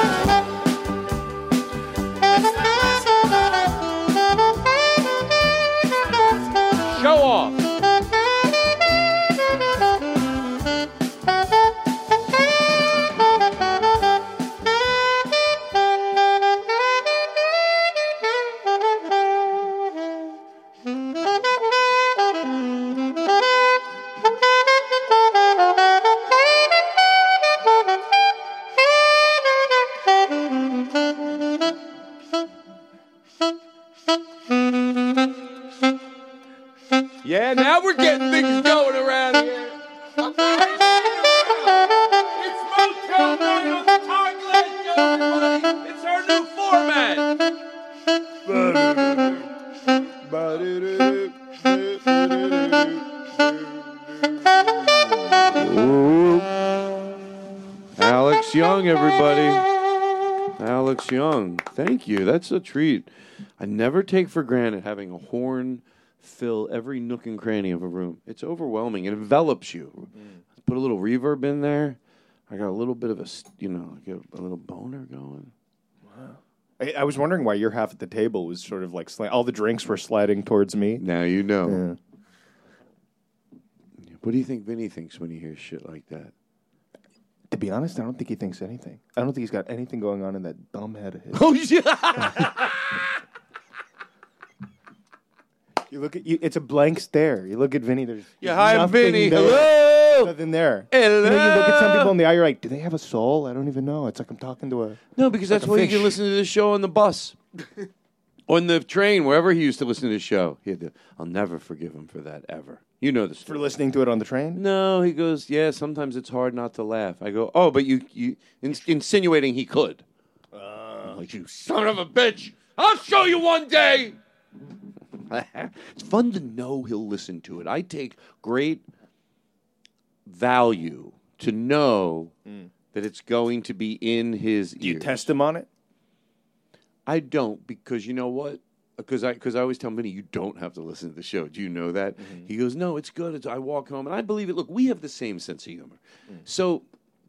Thank you. That's a treat. I never take for granted having a horn fill every nook and cranny of a room. It's overwhelming. It envelops you. Mm. Put a little reverb in there. I got a little bit of a, you know, I get a little boner going. I, I was wondering why your half at the table was sort of like sli- all the drinks were sliding towards me. Now you know. Yeah. What do you think Vinny thinks when he hears shit like that? To be honest, I don't think he thinks anything. I don't think he's got anything going on in that dumb head of his. Oh, yeah. You look at you. It's a blank stare. You look at Vinny. There's Yeah, hi, nothing Vinny. there. Hello. Nothing there. Hello. You, know, you look at some people in the eye. You're like, do they have a soul? I don't even know. It's like I'm talking to a. No, because Like that's why you fish. can listen to the show on the bus. on the train, wherever he used to listen to the show. He had to, I'll never forgive him for that ever. You know the For listening to it on the train. No, he goes, yeah, sometimes it's hard not to laugh. I go, oh, but you, you ins- insinuating he could. Uh. I'm like, you son of a bitch. I'll show you one day. it's fun to know he'll listen to it. I take great value to know mm. that it's going to be in his Do you ears. test him on it? I don't because you know what? Because I because I always tell Vinny you don't have to listen to the show. Do you know that? He goes, no, it's good. It's, I walk home and I believe it. Look, we have the same sense of humor. So,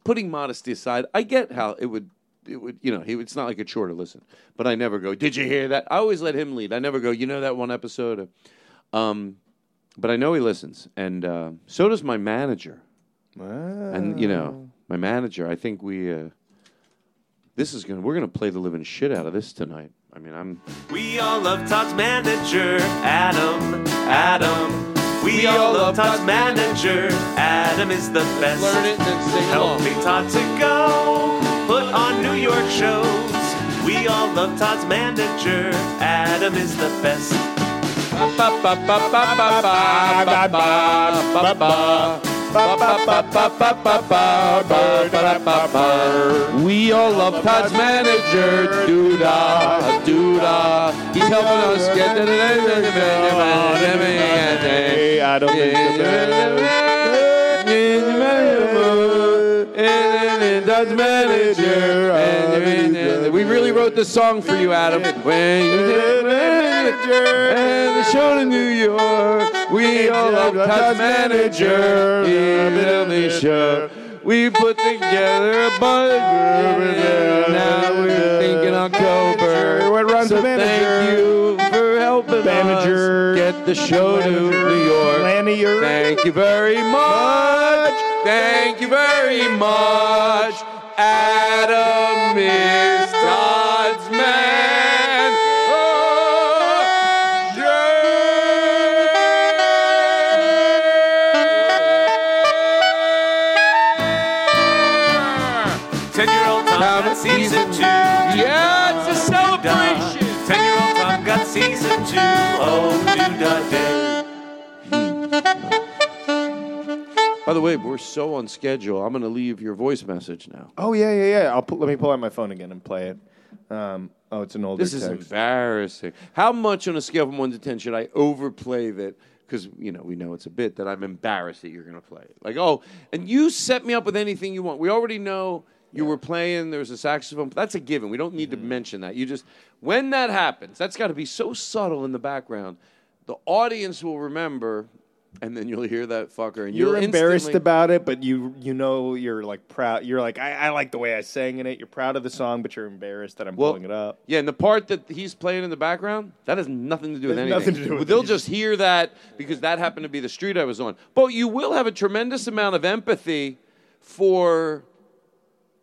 putting modesty aside, I get how it would. It would, you know, he, it's not like a chore to listen, but I never go. Did you hear that? I always let him lead. I never go. You know that one episode, um, but I know he listens, and uh, so does my manager. And you know, my manager. I think we. Uh, this is gonna. We're gonna play the living shit out of this tonight. I mean, I'm. We all love Todd's manager, Adam. Adam. We all love Todd's manager. Adam is the best. Learn it and sing Help along. me, Todd, to go. Put on New York shows. We all love Todd's manager. Adam is the best. We all love Todd's manager, Doodah, Doodah. He's helping us get the. I don't think Manager. and We really wrote this song for you, Adam. When you did manager and the show to New York, we all love Todd's manager. In the show. We put together a budget. Now we're thinking October. So thank you for helping Manager. us get the show to New York. Thank you very much. Thank you very much. Adam is Todd's man. Oh, Ten-year-old Tom got season two. Yeah, it's a celebration. Ten-year-old Tom got season two. Oh, do day. Hmm. By the way, we're so on schedule. I'm going to leave your voice message now. Oh yeah, yeah, yeah. I'll let me pull out my phone again and play it. Um, oh, it's an older This is text. embarrassing. How much on a scale from one to ten should I overplay that? Because you know we know it's a bit that I'm embarrassed that you're going to play it. Like oh, and you set me up with anything you want. We already know you were playing. There's a saxophone. That's a given. We don't need Mm-hmm. to mention that. You just when that happens, that's got to be so subtle in the background. The audience will remember, and then you'll hear that fucker, and You're embarrassed instantly- about it, but you you know you're like proud. You're like I, I like the way I sang in it. You're proud of the song, but you're embarrassed that I'm Well, pulling it up. Yeah, and the part that he's playing in the background, that has nothing to do with Has anything. nothing to do with They'll it. just hear that because that happened to be the street I was on. But you will have a tremendous amount of empathy for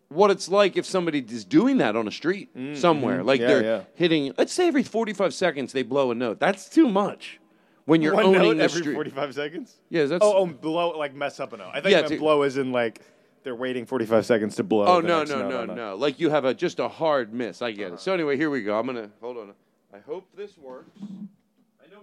what it's like if somebody is doing that on a street somewhere. mhm. Like Yeah, they're yeah. hitting, let's say every 45 seconds they blow a note. That's too much when you're One owning note the every street. 45 seconds. Yeah, that's. Oh, oh, blow like mess up a note. I think Yeah, to- blow is in like they're waiting 45 seconds to blow. Oh the no next no note no on a- no! Like you have a just a hard miss. I get it. Uh-huh. So anyway, here we go. I'm gonna hold on. I hope this works.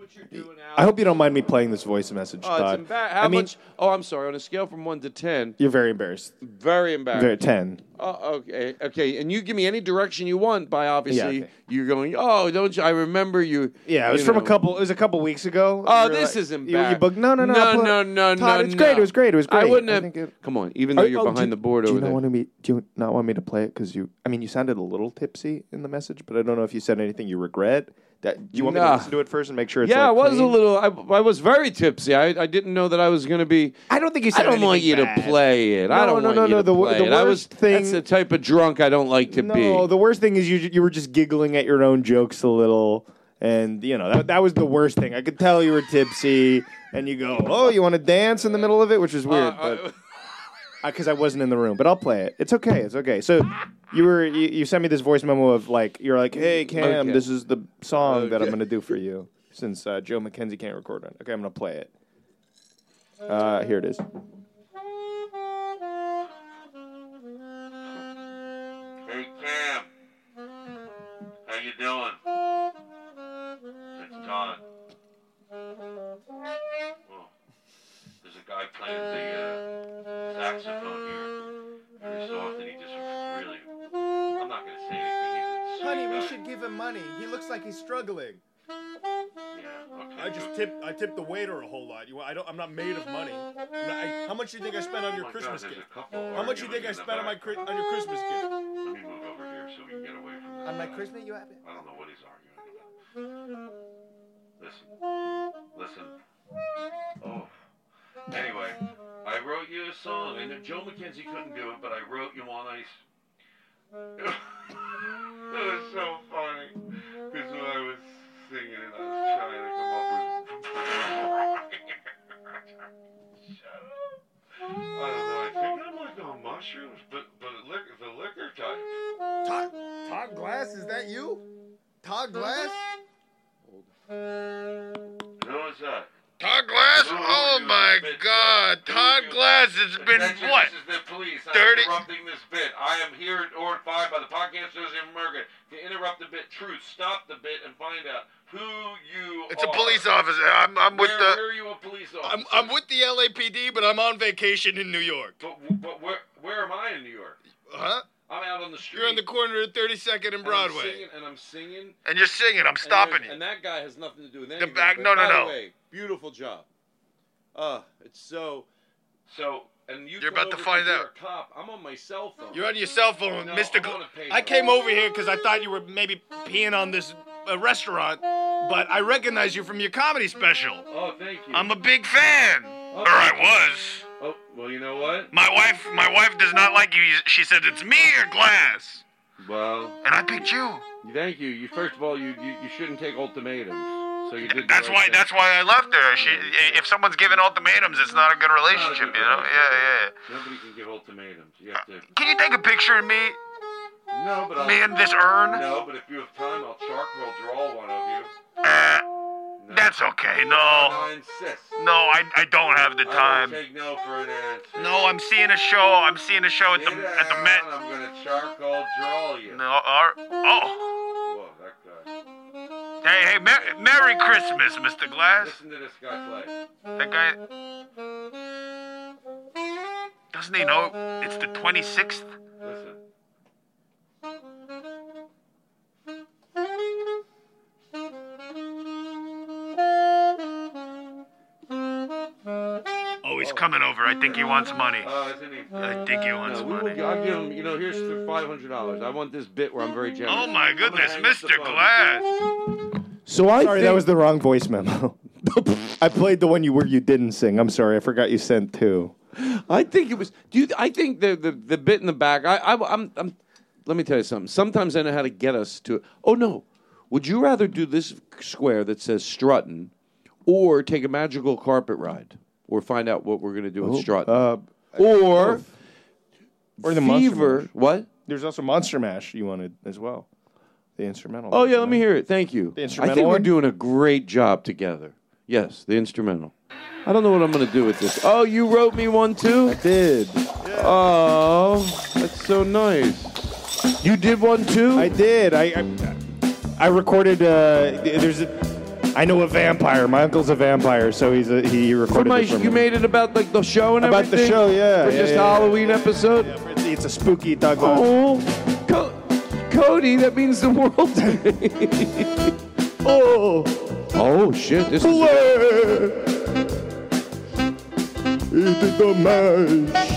I what you're doing now. I hope you don't mind me playing this voice message, Oh, it's Todd. embar- how I mean, much? Oh, I'm sorry. On a scale from one to ten, you're very embarrassed. very embarrassed. Very 10. Oh, okay, okay. And you give me any direction you want by obviously Yeah, okay. you're going. Oh, don't you? I remember you. Yeah, it was you from a know. couple. It was a couple weeks ago. Oh, You were this like- is you- you booked- no, no, no, no, I'll no, no, Todd, no. it's great. It was great. It was great. I wouldn't have. think it- come on, even though you're oh, do behind the board do over you not there. Want me, do you not want me to play it? Because you, I mean, you sounded a little tipsy in the message, but I don't know if you said anything you regret. That do you want me to listen to it first and make sure it's yeah, like, I was clean? a little. I, I was very tipsy. I, I didn't know that I was going to be. I don't think you said. I don't want you bad. to play it. I don't no, want no, you no, to the play the it. I was. worst thing- That's the type of drunk I don't like to no, be. No, the worst thing is you you were just giggling at your own jokes a little, and you know that that was the worst thing. I could tell you were tipsy, and you go, "Oh, you want to dance in the middle of it," which is weird, Uh, but because I wasn't in the room. But I'll play it. It's okay. It's okay. So you were you, you sent me this voice memo of like you're like, "Hey Cam, Okay. this is the song that I'm Okay. to do for you." Since uh, Joe McKenzie can't record it, okay, I'm going to play it. Uh, here it is. Tip. I tip the waiter a whole lot. You, I don't. I'm not made of money. Not- I- how much do you think I spent on Oh your my Christmas God, gift? How much do you think I spent on my back. On your Christmas gift? Let me move over here so we can get away from this. On my. Christmas, you have it. I don't know what he's arguing about. Listen, listen. Oh. Anyway, I wrote you a song, and Joe McKenzie couldn't do it, but I wrote you one. I. s- it was so funny Todd Glass? Who is that? Todd Glass? Oh my God, Todd Glass has been what? This is the police. I'm 30 interrupting this bit. I am here at Ord 5 by the Podcast Association of America to interrupt the bit. Truth, stop the bit and find out who you It's a police officer. I'm, I'm with where, the. Where are you a police officer? I'm, I'm with the LAPD, but I'm on vacation in New York. But, but where, where am I in New York? Huh? I'm out on the street. You're on the corner of 32nd and and I'm Broadway. singing, and I'm singing. And you're singing. I'm stopping there's- you. And that guy has nothing to do with The back- no, no, no. way, beautiful job. Uh, it's so, so, and you You're about to find out. cop. I'm on my cell phone. You're on your cell phone, No, Mr. Gl- on a page. I came over here because I thought you were maybe peeing on this uh, restaurant, but I recognize you from your comedy special. Oh, thank you. I'm a big fan. Oh, or I was. Oh, well, you know what? My wife, my wife does not like you. She said it's me or Glass, Well, and I picked you. thank you. You first of all, you you, you shouldn't take ultimatums. So you did. That's right why. thing. That's why I left her. She, if someone's giving ultimatums, it's not a good Not a relationship, good you know. Yeah, relationship. yeah. Nobody can give ultimatums. You have to. Can you take a picture of me? No, but I'll, Me and this urn? No, but if you have time, I'll charcoal draw one of you. Uh, No. that's okay. No, I insist. no, I, I don't have the time. won't take no for an answer. No, I'm seeing a show. I'm seeing a show at the Sit at the Met. I'm gonna charcoal draw you. No, oh, Whoa, that guy. hey, hey, Mer- Merry Christmas, Mr. Glass. Listen to this guy play. That guy doesn't he know it's the 26th? Listen. He's coming over. I think he wants money. Uh, oh, isn't he? I think he wants No, we will, money. I'll give him, you know, here's the $500. I want this bit where I'm very generous. Oh my goodness, hang up the Mr. phone. Glass. So I Sorry, that was the wrong voice memo. I played the one you where you didn't sing. I'm sorry, I forgot you sent two. I think it was. Do you? I think the the, the bit in the back. I, I I'm, I'm. Let me tell you something. Sometimes I know how to get us to. Oh no! Would you rather do this square that says strutting, or take a magical carpet ride, or find out what we're going to do with strutting, Uh, or or the Monster fever? Mash. What? There's also Monster Mash you wanted as well. The instrumental. Oh yeah, let me hear it. Thank you. The instrumental I think we're one? doing a great job together. Yes, the instrumental. I don't know what I'm going to do with this. Oh, you wrote me one too. I did. Oh, that's so nice. You did one too. I did. I I, I recorded. Uh, there's a. I know a vampire. My uncle's a vampire, so he's a, he recorded my, for you me. made it about like the show and everything? About the everything? show, yeah, For yeah, just yeah, yeah. Halloween episode. It's, it's a spooky dog. Oh, Co- Cody, that means the world to me. Oh, oh shit! This is it the mash.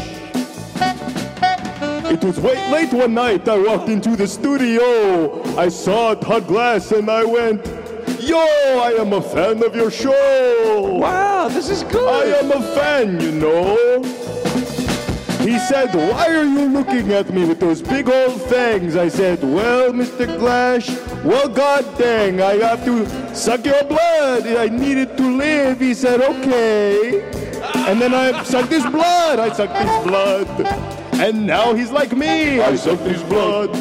It was way late one night. I walked into the studio. I saw Todd Glass and I went, Yo, I am a fan of your show. wow. This is good. I am a fan, you know. He said, Why are you looking at me with those big old fangs? I said, Well, Mr. Glash, well, god dang, I have to suck your blood. I needed to live. He said, Okay. And then I sucked his blood. I sucked his blood. And now he's like me. I sucked his blood.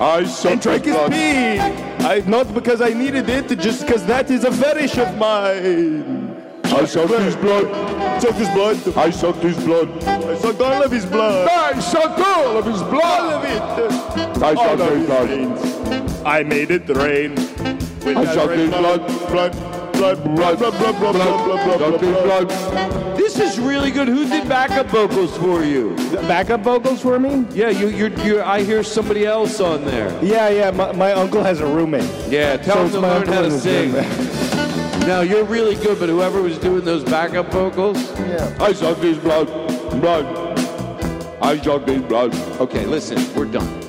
I sucked and drank his pee. I, not because I needed it, just because that is a fetish of mine. I sucked his blood. Sucked his blood. I sucked his blood. I sucked all of his blood. I sucked all of his blood. All of it. I sucked his blood. I made it rain. With I sucked his blood. Blood. Blood. Blood. Blood. Blood. Blood. Blood. Blood. Blood. Blood. This is really good. Who did backup vocals for you? Backup vocals for me? Yeah, you, you're, you're. I hear somebody else on there. Yeah, yeah. My, my uncle has a roommate. Yeah, tell So him to my learn how to and sing. Now you're really good, but whoever was doing those backup vocals, Yeah. I sucked his blood. Blood. I sucked his blood. Okay, listen, we're done.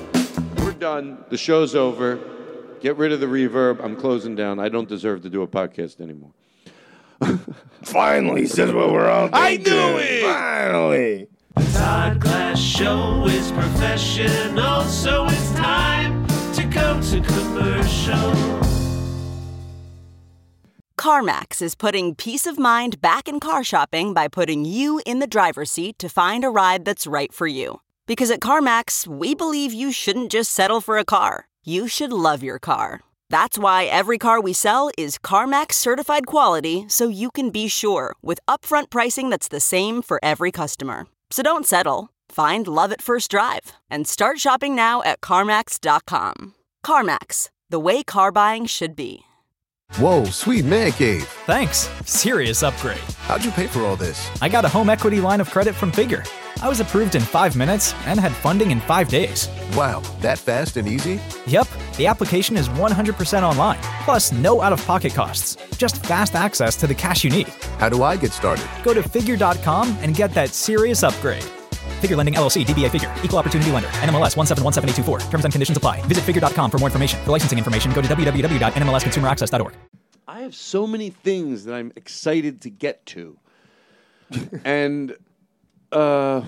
We're done. The show's over. Get rid of the reverb. I'm closing down. I don't deserve to do a podcast anymore. Finally, says what we're all I thinking. knew it! Finally. The Todd Glass Show is professional, so it's time to go to commercial. CarMax is putting peace of mind back in car shopping by putting you in the driver's seat to find a ride that's right for you. Because at CarMax, we believe you shouldn't just settle for a car, you should love your car. That's why every car we sell is CarMax certified quality so you can be sure with upfront pricing that's the same for every customer. So don't settle. Find love at first drive and start shopping now at CarMax.com. CarMax, the way car buying should be. Whoa, sweet man cave. Thanks. Serious upgrade. How'd you pay for all this? I got a home equity line of credit from Figure. I was approved in five minutes and had funding in five days. Wow, that fast and easy? Yep, the application is 100% online, plus no out of pocket costs. Just fast access to the cash you need. How do I get started? Go to figure.com and get that serious upgrade. Figure Lending LLC, DBA Figure, Equal Opportunity Lender, NMLS 1717824. Terms and conditions apply. Visit figure.com for more information. For licensing information, go to www.nmlsconsumeraccess.org. I have so many things that I'm excited to get to, and uh,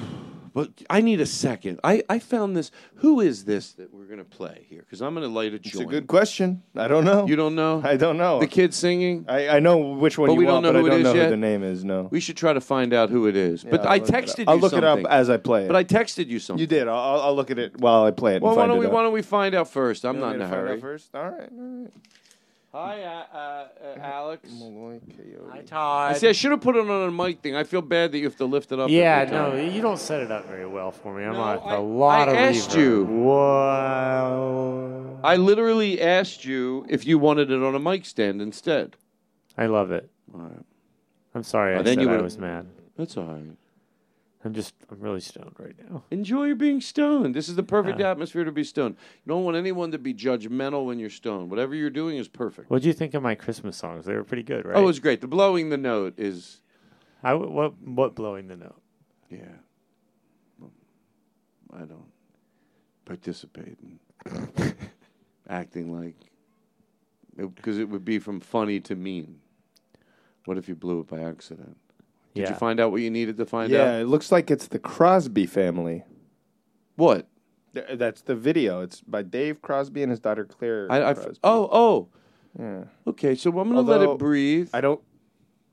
but I need a second. I I found this. Who is this that we're gonna play here? Because I'm gonna light a It's a good question. I don't know. You don't know? I don't know. The kid singing. I, I know which one But you we don't want, know but who I don't is know yet? who the name is. No. We should try to find out who it is. Yeah, but I'll I look it up. texted you. I'll look it up as I play it. But I texted you something. You did. I'll, I'll- look at it while I play it. Well, and why find don't it we why don't we find out first? I'm not in a to hurry. First, all right. All right. Hi, uh, uh, Alex. Hi, Todd. I see. I should have put it on a mic thing. I feel bad that you have to lift it up. Yeah, every time. no, you don't set it up very well for me. I'm No, on I- a lot of. I of asked reverb. you. Wow. I literally asked you if you wanted it on a mic stand instead. I love it. All right. I'm sorry Oh, I then said you I would've- was mad. That's all right. I'm just, I'm really stoned right now. Enjoy being stoned. This is the perfect Yeah. atmosphere to be stoned. You don't want anyone to be judgmental when you're stoned. Whatever you're doing is perfect. What do you think of my Christmas songs? They were pretty good, right? Oh, it was great. The blowing the note is I, what, what blowing the note? yeah. I don't participate in acting like because it would be from funny to mean. What if you blew it by accident? Did you find out what you needed to find yeah, out? Yeah, it looks like it's the Crosby family. What? Th- That's the video. It's by Dave Crosby and his daughter Claire. I, I f- oh oh. Yeah. Okay, so I'm gonna let it breathe. I don't.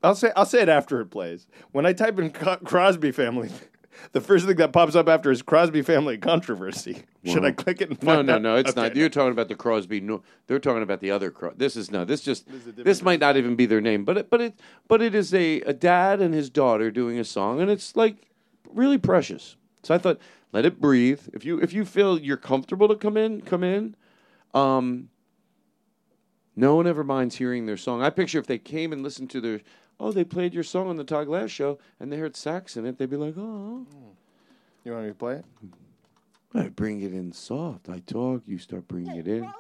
I'll say. I'll say it after it plays. When I type in Co- Crosby family, the first thing that pops up after is Crosby family controversy. Should I click it? And No, find no, out? no. It's Okay. not. You're talking about the Crosby. No, they're talking about the other. Cros- this is no. This just. This, might not even be their name, but it, but it, but it is a, a dad and his daughter doing a song, and it's like really precious. So I thought, let it breathe. If you if you feel you're comfortable to come in, come in. Um. No one ever minds hearing their song. I picture if they came and listened to their, oh, they played your song on the Todd Glass show, and they heard sax in it, they'd be like, oh. You want me to play it? I bring it in soft. I talk, you start bringing it in. Rolling.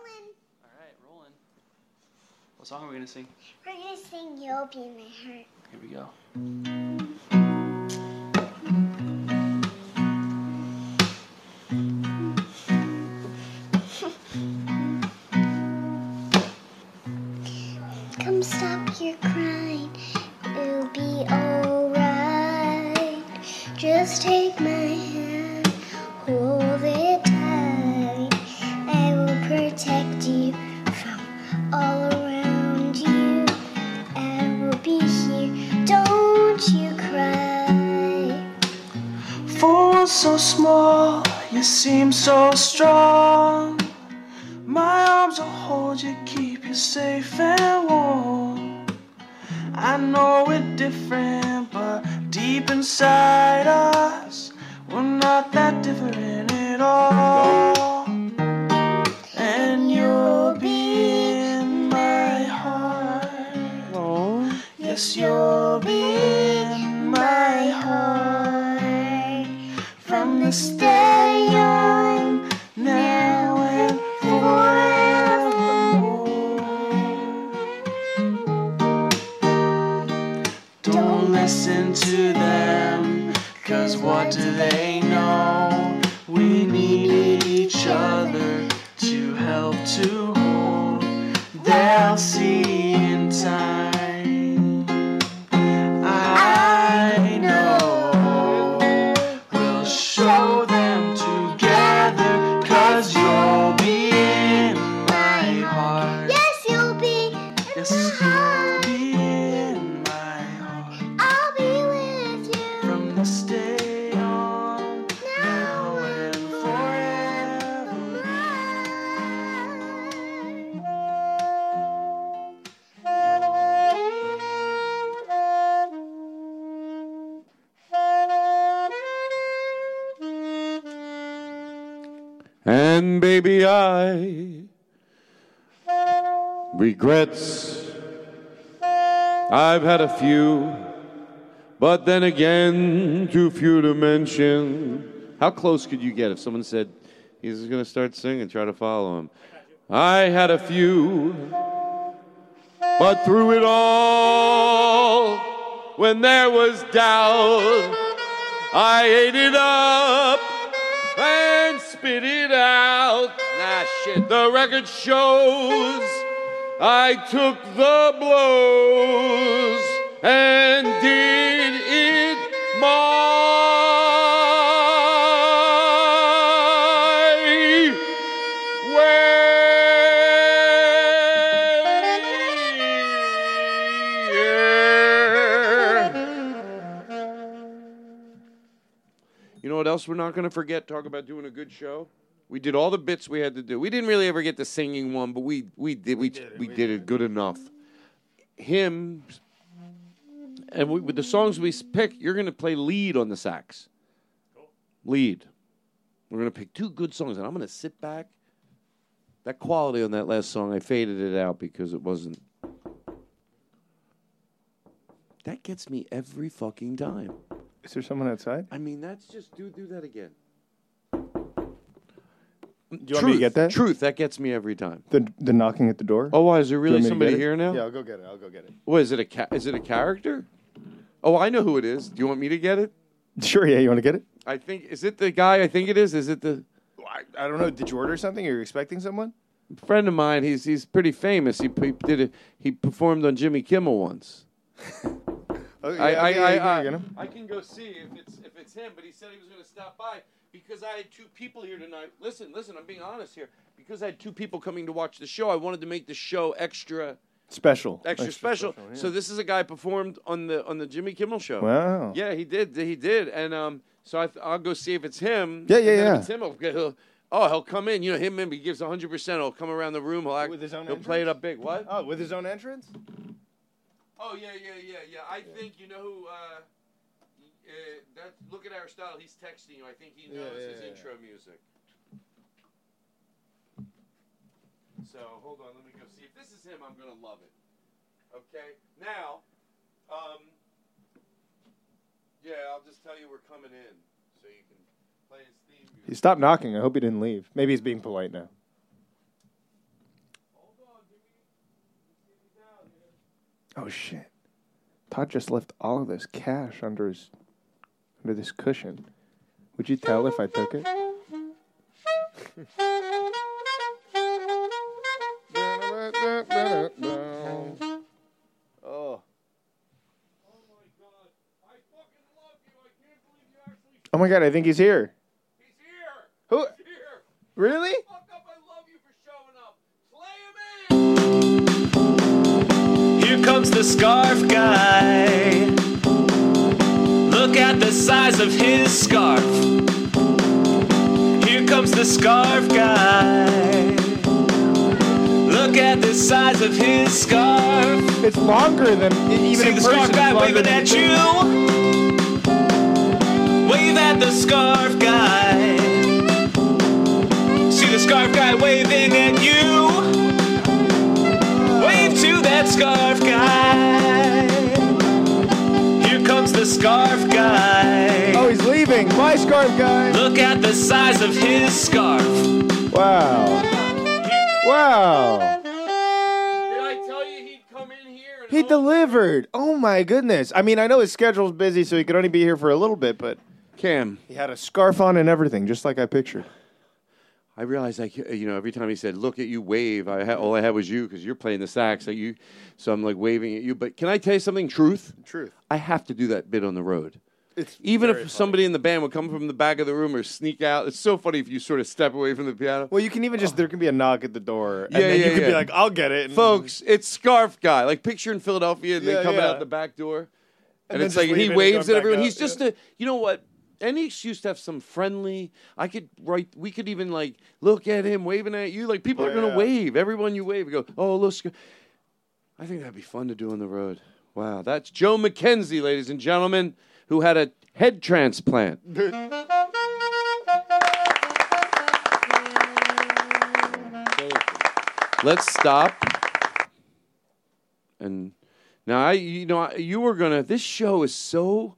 All right, rolling. What song are we gonna sing? We're gonna sing You'll Be My Heart. Here we go. Regrets. I've had a few, but then again, too few to mention. How close could you get if someone said he's going to start singing? Try to follow him. I had a few, but through it all, when there was doubt, I ate it up and spit it out. Nah, shit. The record shows I took the blows and did it my way. You know what else we're not going to forget? Talk about doing a good show. We did all the bits we had to do. We didn't really ever get the singing one, but we we did we we did it good enough. Him and we, with the songs we pick, you're going to play lead on the sax. Lead. We're going to pick two good songs, and I'm going to sit back. That quality on that last song, I faded it out because it wasn't. That gets me every fucking time. Is there someone outside? I mean, that's just do do that again. Do you want me to get that? Truth, that gets me every time. The the knocking at the door. Oh, why is there really want me to somebody get it? here now? Yeah, I'll go get it. I'll go get it. What is it? A ca- is it a character? Oh, I know who it is. Do you want me to get it? Sure. Yeah, you want to get it? I think is it the guy I think it is. Is it the I, I don't know. Did you order something? Are you expecting someone? friend of mine? He's he's pretty famous. He, he did it. He performed on Jimmy Kimmel once. Oh, yeah, I, I, okay, I, yeah, I, you get him. I can go see if it's if it's him, but he said he was going to stop by because I had two people here tonight. Listen, listen, I'm being honest here. Because I had two people coming to watch the show, I wanted to make the show extra Special. extra, special. yeah. So this is a guy performed on the on the Jimmy Kimmel show. Wow. Yeah, he did. He did. And um, so I th- I'll go see if it's him. Yeah, and yeah, yeah. If it's him, he'll, he'll, oh, he'll come in. You know, him. He gives 100. percent He'll come around the room. He'll act. With his own He'll play it up big. What? Oh, with his own entrance? Oh yeah, yeah, yeah, yeah. I think you know who. Uh, uh, that look at Aristotle. He's texting you. I think he knows yeah, his yeah. intro music. So hold on, let me go see if this is him. I'm gonna love it. Okay, now, um, yeah, I'll just tell you we're coming in, so you can play his theme music. He stopped knocking. I hope he didn't leave. Maybe he's being polite now. Oh shit! Todd just left all of this cash under his under this cushion. Would you tell if I took it? Oh. Oh my god! I think he's here. He's here. Who? Really? Here comes the scarf guy. At the size of his scarf. Here comes the scarf guy. Look at the size of his scarf. It's longer than even See in the person, scarf guy waving at you. Wave at the scarf guy. See the scarf guy waving at you. Wave to that scarf guy. Here comes the scarf guy. Oh, he's leaving. My scarf guy. Look at the size of his scarf. Wow. Wow. Did I tell you he'd come in here? He delivered. Oh my goodness. I mean, I know his schedule's busy, so he could only be here for a little bit, but Cam, he had a scarf on and everything, just like I pictured. I realized, like, you know, every time he said, "Look at you, wave," I had, all I had was you because you're playing the sax. Like you, so I'm like waving at you. But can I tell you something? Truth. Truth. I have to do that bit on the road. It's Even if somebody in the band would come from the back of the room or sneak out, it's so funny if you sort of step away from the piano. Well, you can even just there can be a knock at the door, and Yeah, then yeah, you can yeah. be like, "I'll get it." And Folks, it's Scarf Guy. Like picture in Philadelphia, and Yeah, they coming yeah. out the back door, and, And it's like he and waves at everyone. He's just a, you know what? Any excuse to have some friendly. I could write. We could even like look at him waving at you. Like people are gonna wave. Everyone you wave, you go, oh look. I think that'd be fun to do on the road. Wow, that's Joe McKenzie, ladies and gentlemen, who had a head transplant. let's stop. And now I, you know, I- you were gonna. This show is so.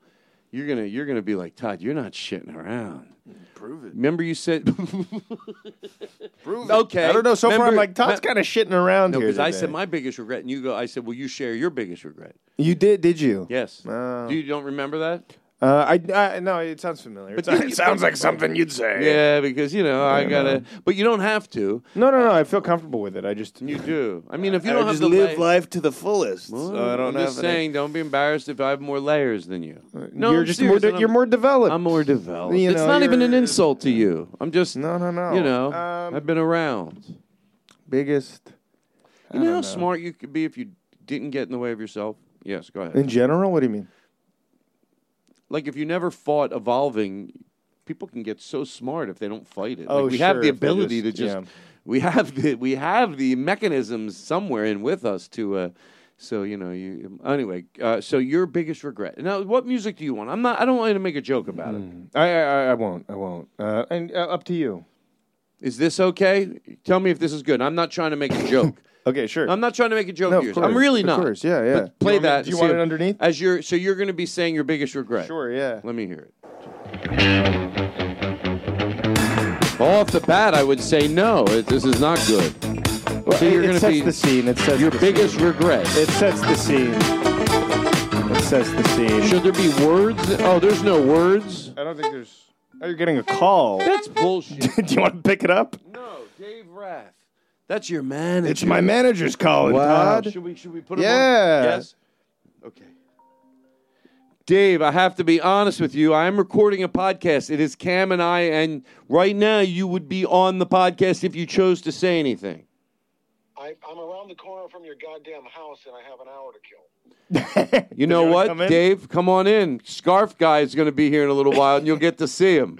You're gonna, you're gonna be like Todd. You're not shitting around. Prove it. Remember you said. Prove it. Okay. I don't know. So far, I'm like Todd's kind of shitting around No, here. because I today. said my biggest regret, and you go. I said, "Well, you share your biggest regret?" You did, did you? Yes. Oh. Do you don't remember that? Uh, I, I no, it sounds familiar. But It sounds like something you'd say. Yeah, because you know I Yeah, gotta. no. But you don't have to. No, no, no. I feel comfortable with it. I just You do. I mean, if you I don't have just to live lay- life to the fullest. Well, so I don't I'm have just any- saying, don't be embarrassed if I have more layers than you. No, you're I'm just serious, more. de- and you're more developed. I'm more developed. You it's know, not even an you're- insult to you. I'm just No, no, no. You know, Um, I've been around. biggest. You know how know. smart you could be if you didn't get in the way of yourself. Yes, go ahead. In general, what do you mean? Like if you never fought evolving, people can get so smart if they don't fight it. Like, Oh, we have the ability just- to just yeah. we have the we have the mechanisms somewhere in with us to uh so you know you anyway uh, so your biggest regret now what music do you want i'm not i don't want you to make a joke about it I, I, I won't. I won't. Uh, and uh, up to you. is this okay tell me if this is good i'm not trying to make a joke Okay, sure. i'm not trying to make a joke No, of of yours i'm course, really of not course, yeah, yeah. but play You want me- that do you and want it if- underneath? as your so you're going to be saying your biggest regret Sure, yeah. let me hear it off the bat i would say no it, this is not good Well, so it- you're it going to sets be the scene. It sets your the biggest scene. regret It sets the scene. It sets the scene. Should there be words? Oh, there's no words. I don't think there's. Oh, you're getting a call. That's bullshit. Do you want to pick it up? No, Dave Rath. That's your manager. It's my manager's calling, Wow. Todd. Should we should we put him on? Yeah. Yes. Okay. Dave, I have to be honest with you. I am recording a podcast. It is Cam and I, and right now you would be on the podcast if you chose to say anything. I, I'm around the corner from your goddamn house, and I have an hour to kill. You know you wanna what, come in? Dave? Come on in. Scarf guy is going to be here in a little while, and you'll get to see him.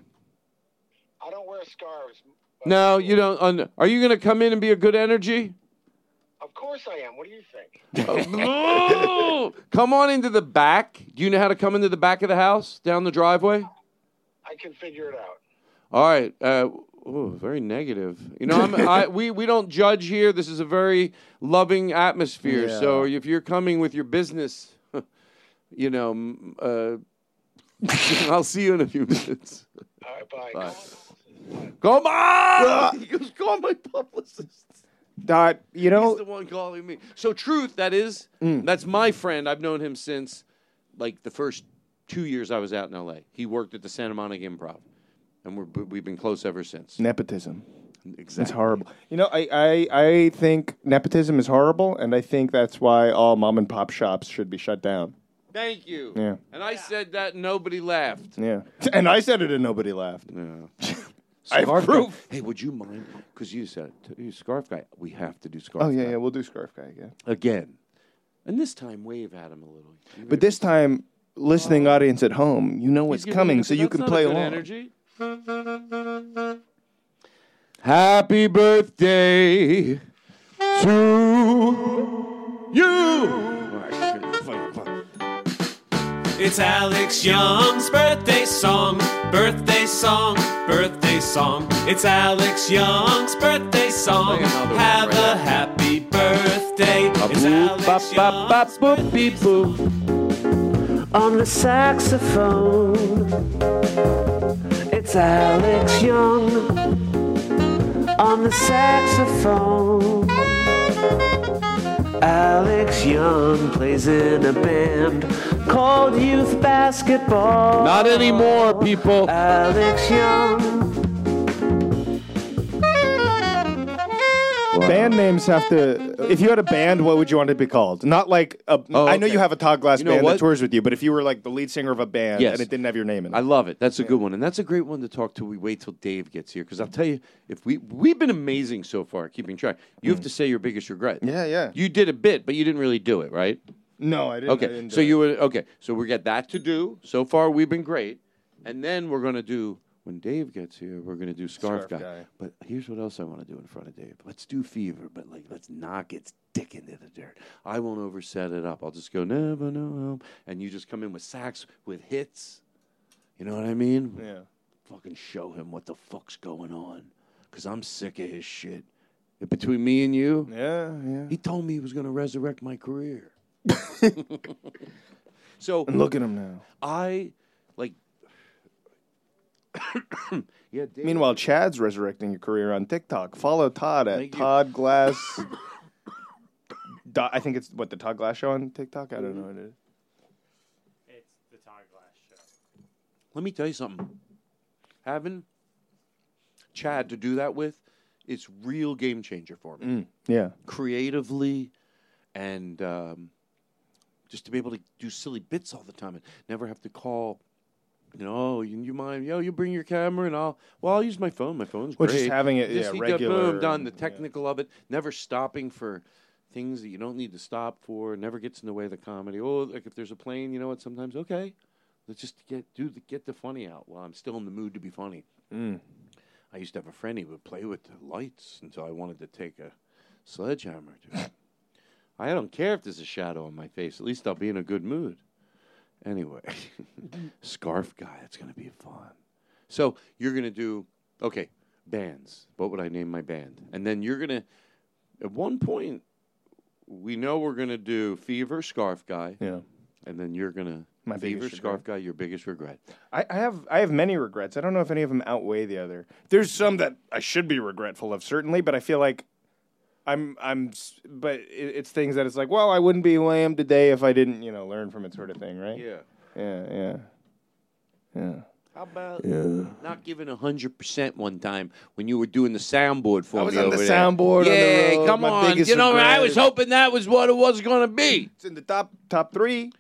I don't wear scarves. No, you don't. un- Are you going to come in and be a good energy? Of course I am. What do you think? Oh, come on into the back. Do you know how to come into the back of the house down the driveway? I can figure it out. All right. Uh, ooh, very negative. You know, I'm, I, we we don't judge here. This is a very loving atmosphere. So if you're coming with your business, you know, m- uh, I'll see you in a few minutes. All right, bye. Bye. Come on! He goes, call my publicist. Dot. You know. He's the one calling me. So truth, that is, Mm. that's my friend. I've known him since like the first two years I was out in L.A. He worked at the Santa Monica Improv, and we're we've been close ever since. Nepotism. Exactly. It's horrible. You know, I, I I think nepotism is horrible, and I think that's why all mom and pop shops should be shut down. Thank you. Yeah. And I said that, and nobody laughed. Yeah. And I said it, and nobody laughed. Yeah. I have Scarf guy. proof. Hey, would you mind? Because you said. You scarf guy. We have to do scarf. Oh yeah, guy yeah. We'll do scarf guy again. again. And this time, wave at him a little. But this time, listening uh, audience at home, you know what's coming, so you can play along. Energy. Happy birthday to you. It's Alex Young's birthday song, birthday song, birthday song. It's Alex Young's birthday song. Have a happy birthday. It's Alex Young's birthday On the saxophone, it's Alex Young. On the saxophone, Alex Young plays in a band called Youth Basketball. Not anymore, people. Alex Young. Band names have to. If you had a band, what would you want it to be called? Not like a. Oh, I Oh, know okay. you have a Todd Glass You know band what? that tours with you, but if you were like the lead singer of a band Yes. and it didn't have your name in it, I love it. That's a good one, and that's a great one to talk to. We wait till Dave gets here because I'll tell you, if we we've been amazing so far, keeping track. You have hmm. to say your biggest regret. Yeah, yeah. You did a bit, but you didn't really do it, right? No, I didn't. Okay, I didn't so you would okay. So we got that to do. So far, we've been great, and then we're gonna do when Dave gets here. We're gonna do Scarf, Scarf guy. Guy. But here's what else I want to do in front of Dave. Let's do Fever, but like let's knock its dick into the dirt. I won't overset it up. I'll just go never know, and you just come in with sax with hits. You know what I mean? Yeah. Fucking show him what the fuck's going on, cause I'm sick of his shit. Between me and you, Yeah, yeah. he told me he was going to resurrect my career. So And look at him now. I like. yeah. Dave, Meanwhile, Chad's resurrecting your career on TikTok. Follow Todd at Thank you. Todd Glass. Do- I think it's what the Todd Glass show on TikTok. I don't know what it is. It's the Todd Glass show. let me tell you something. Having Chad to do that with, it's real game changer for me. Mm, yeah. creatively and um, just to be able to do silly bits all the time and never have to call. You know, oh, you, you mind? Yo, you bring your camera and I'll. Well, I'll use my phone. My phone's Well, great. just having it, Just yeah, regular Boom, done. The technical of it. Never stopping for things that you don't need to stop for. Never gets in the way of the comedy. Oh, like if there's a plane, you know what? Sometimes okay, let's just get do the, get the funny out while I'm still in the mood to be funny. Mm. I used to have a friend. He would play with the lights until I wanted to take a sledgehammer to. I don't care if there's a shadow on my face. At least I'll be in a good mood. Anyway, scarf guy. That's gonna be fun. So you're gonna do okay bands. What would I name my band? And then you're gonna at one point we know we're gonna do fever scarf guy. Yeah. And then you're gonna My fever scarf guy. Your biggest regret. I, I have I have many regrets. I don't know if any of them outweigh the other. There's some that I should be regretful of, certainly, but I feel like I'm I'm. But it, it's things that it's like, well, I wouldn't be lamb today if I didn't, you know, learn from it, sort of thing, right? Yeah. Yeah. Yeah. Yeah. How about Yeah. not giving hundred percent one time when you were doing the soundboard for I was me on the there? soundboard on the Yeah, road. come My on. You know, I was hoping that was what it was going to be. It's in the top top three.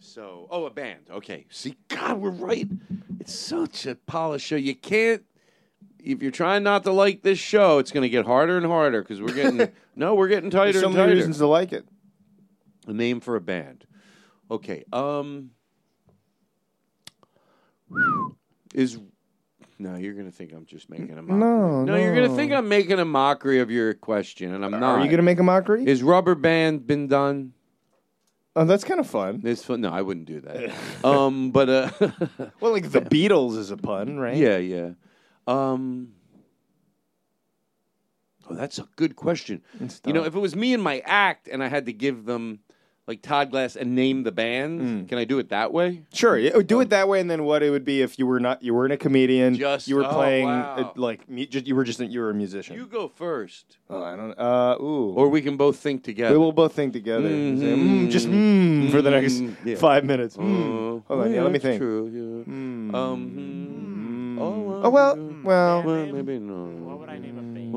So, oh, a band. Okay. See, God, we're right. It's such a polished show. You can't. If you're trying not to like this show, it's going to get harder and harder because we're getting no, we're getting tighter There's so and many tighter. reasons to like it. A name for a band. Okay. Um. Is no, you're gonna think I'm just making a mockery. No, no, you're gonna think I'm making a mockery of your question, and I'm not. Are you gonna make a mockery? Is Rubber Band been done? Oh, that's kind of fun. It's fun. No, I wouldn't do that. um, but uh, Well, like the Beatles is a pun, right? yeah, yeah. Um. Oh, that's a good question. You know, if it was me and my act, and I had to give them like Todd Glass and name the band, Mm. can I do it that way? Sure, yeah, do it that way, and then what it would be if you were not you weren't a comedian, Just- you were oh, playing wow. uh, like mu- just, you were just you were a musician. You go first. oh, I don't. Uh, ooh. Or we can both think together. we will both think together. and say, mm, just mm, for the next Mm, yeah. five minutes. Mm. Uh, Hold on, yeah, yeah, let me think. True, yeah. Mm. Um, hmm. Oh, Oh well, well. well, maybe no.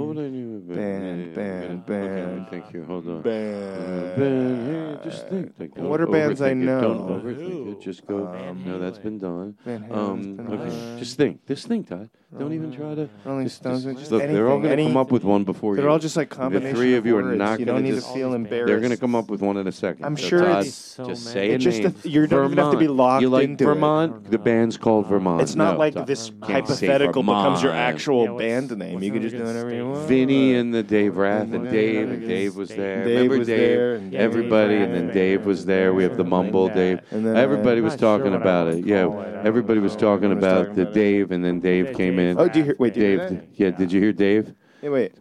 What would I band? Band? Band, band, thank you. Hold on. Band. Band. Hey, just think. think. What are bands I overthink it. Don't know? overthink it. Just go. Um, no, that's been done. Um, been okay, just think. Just think, Todd. Don't even try to. Rolling just- Stones, just- just look, they're all going to come up with one before They're you. all just like combinations. The three of you are not You going don't need just, to feel embarrassed. They're going to come up with one in a second. I'm So, sure Todd, it's- So just many. say a just name. that you don't even have to be locked You like into it. Vermont? The band's called Vermont. It's not No, like Todd. this Can't hypothetical becomes your actual Yeah, band name. You can just do whatever you state? Vinny and the Dave Rath and Dave. and. Dave was there. Dave Remember was Dave? there, and Everybody, and then Dave was there. We have the Mumble Dave. And then, Everybody uh, was talking about it. Yeah, call it. I don't everybody was talking about the. Dave, and then Dave came in. Oh, do you hear? Wait, Dave, hear that? d- yeah, did you hear Dave? Hey, wait.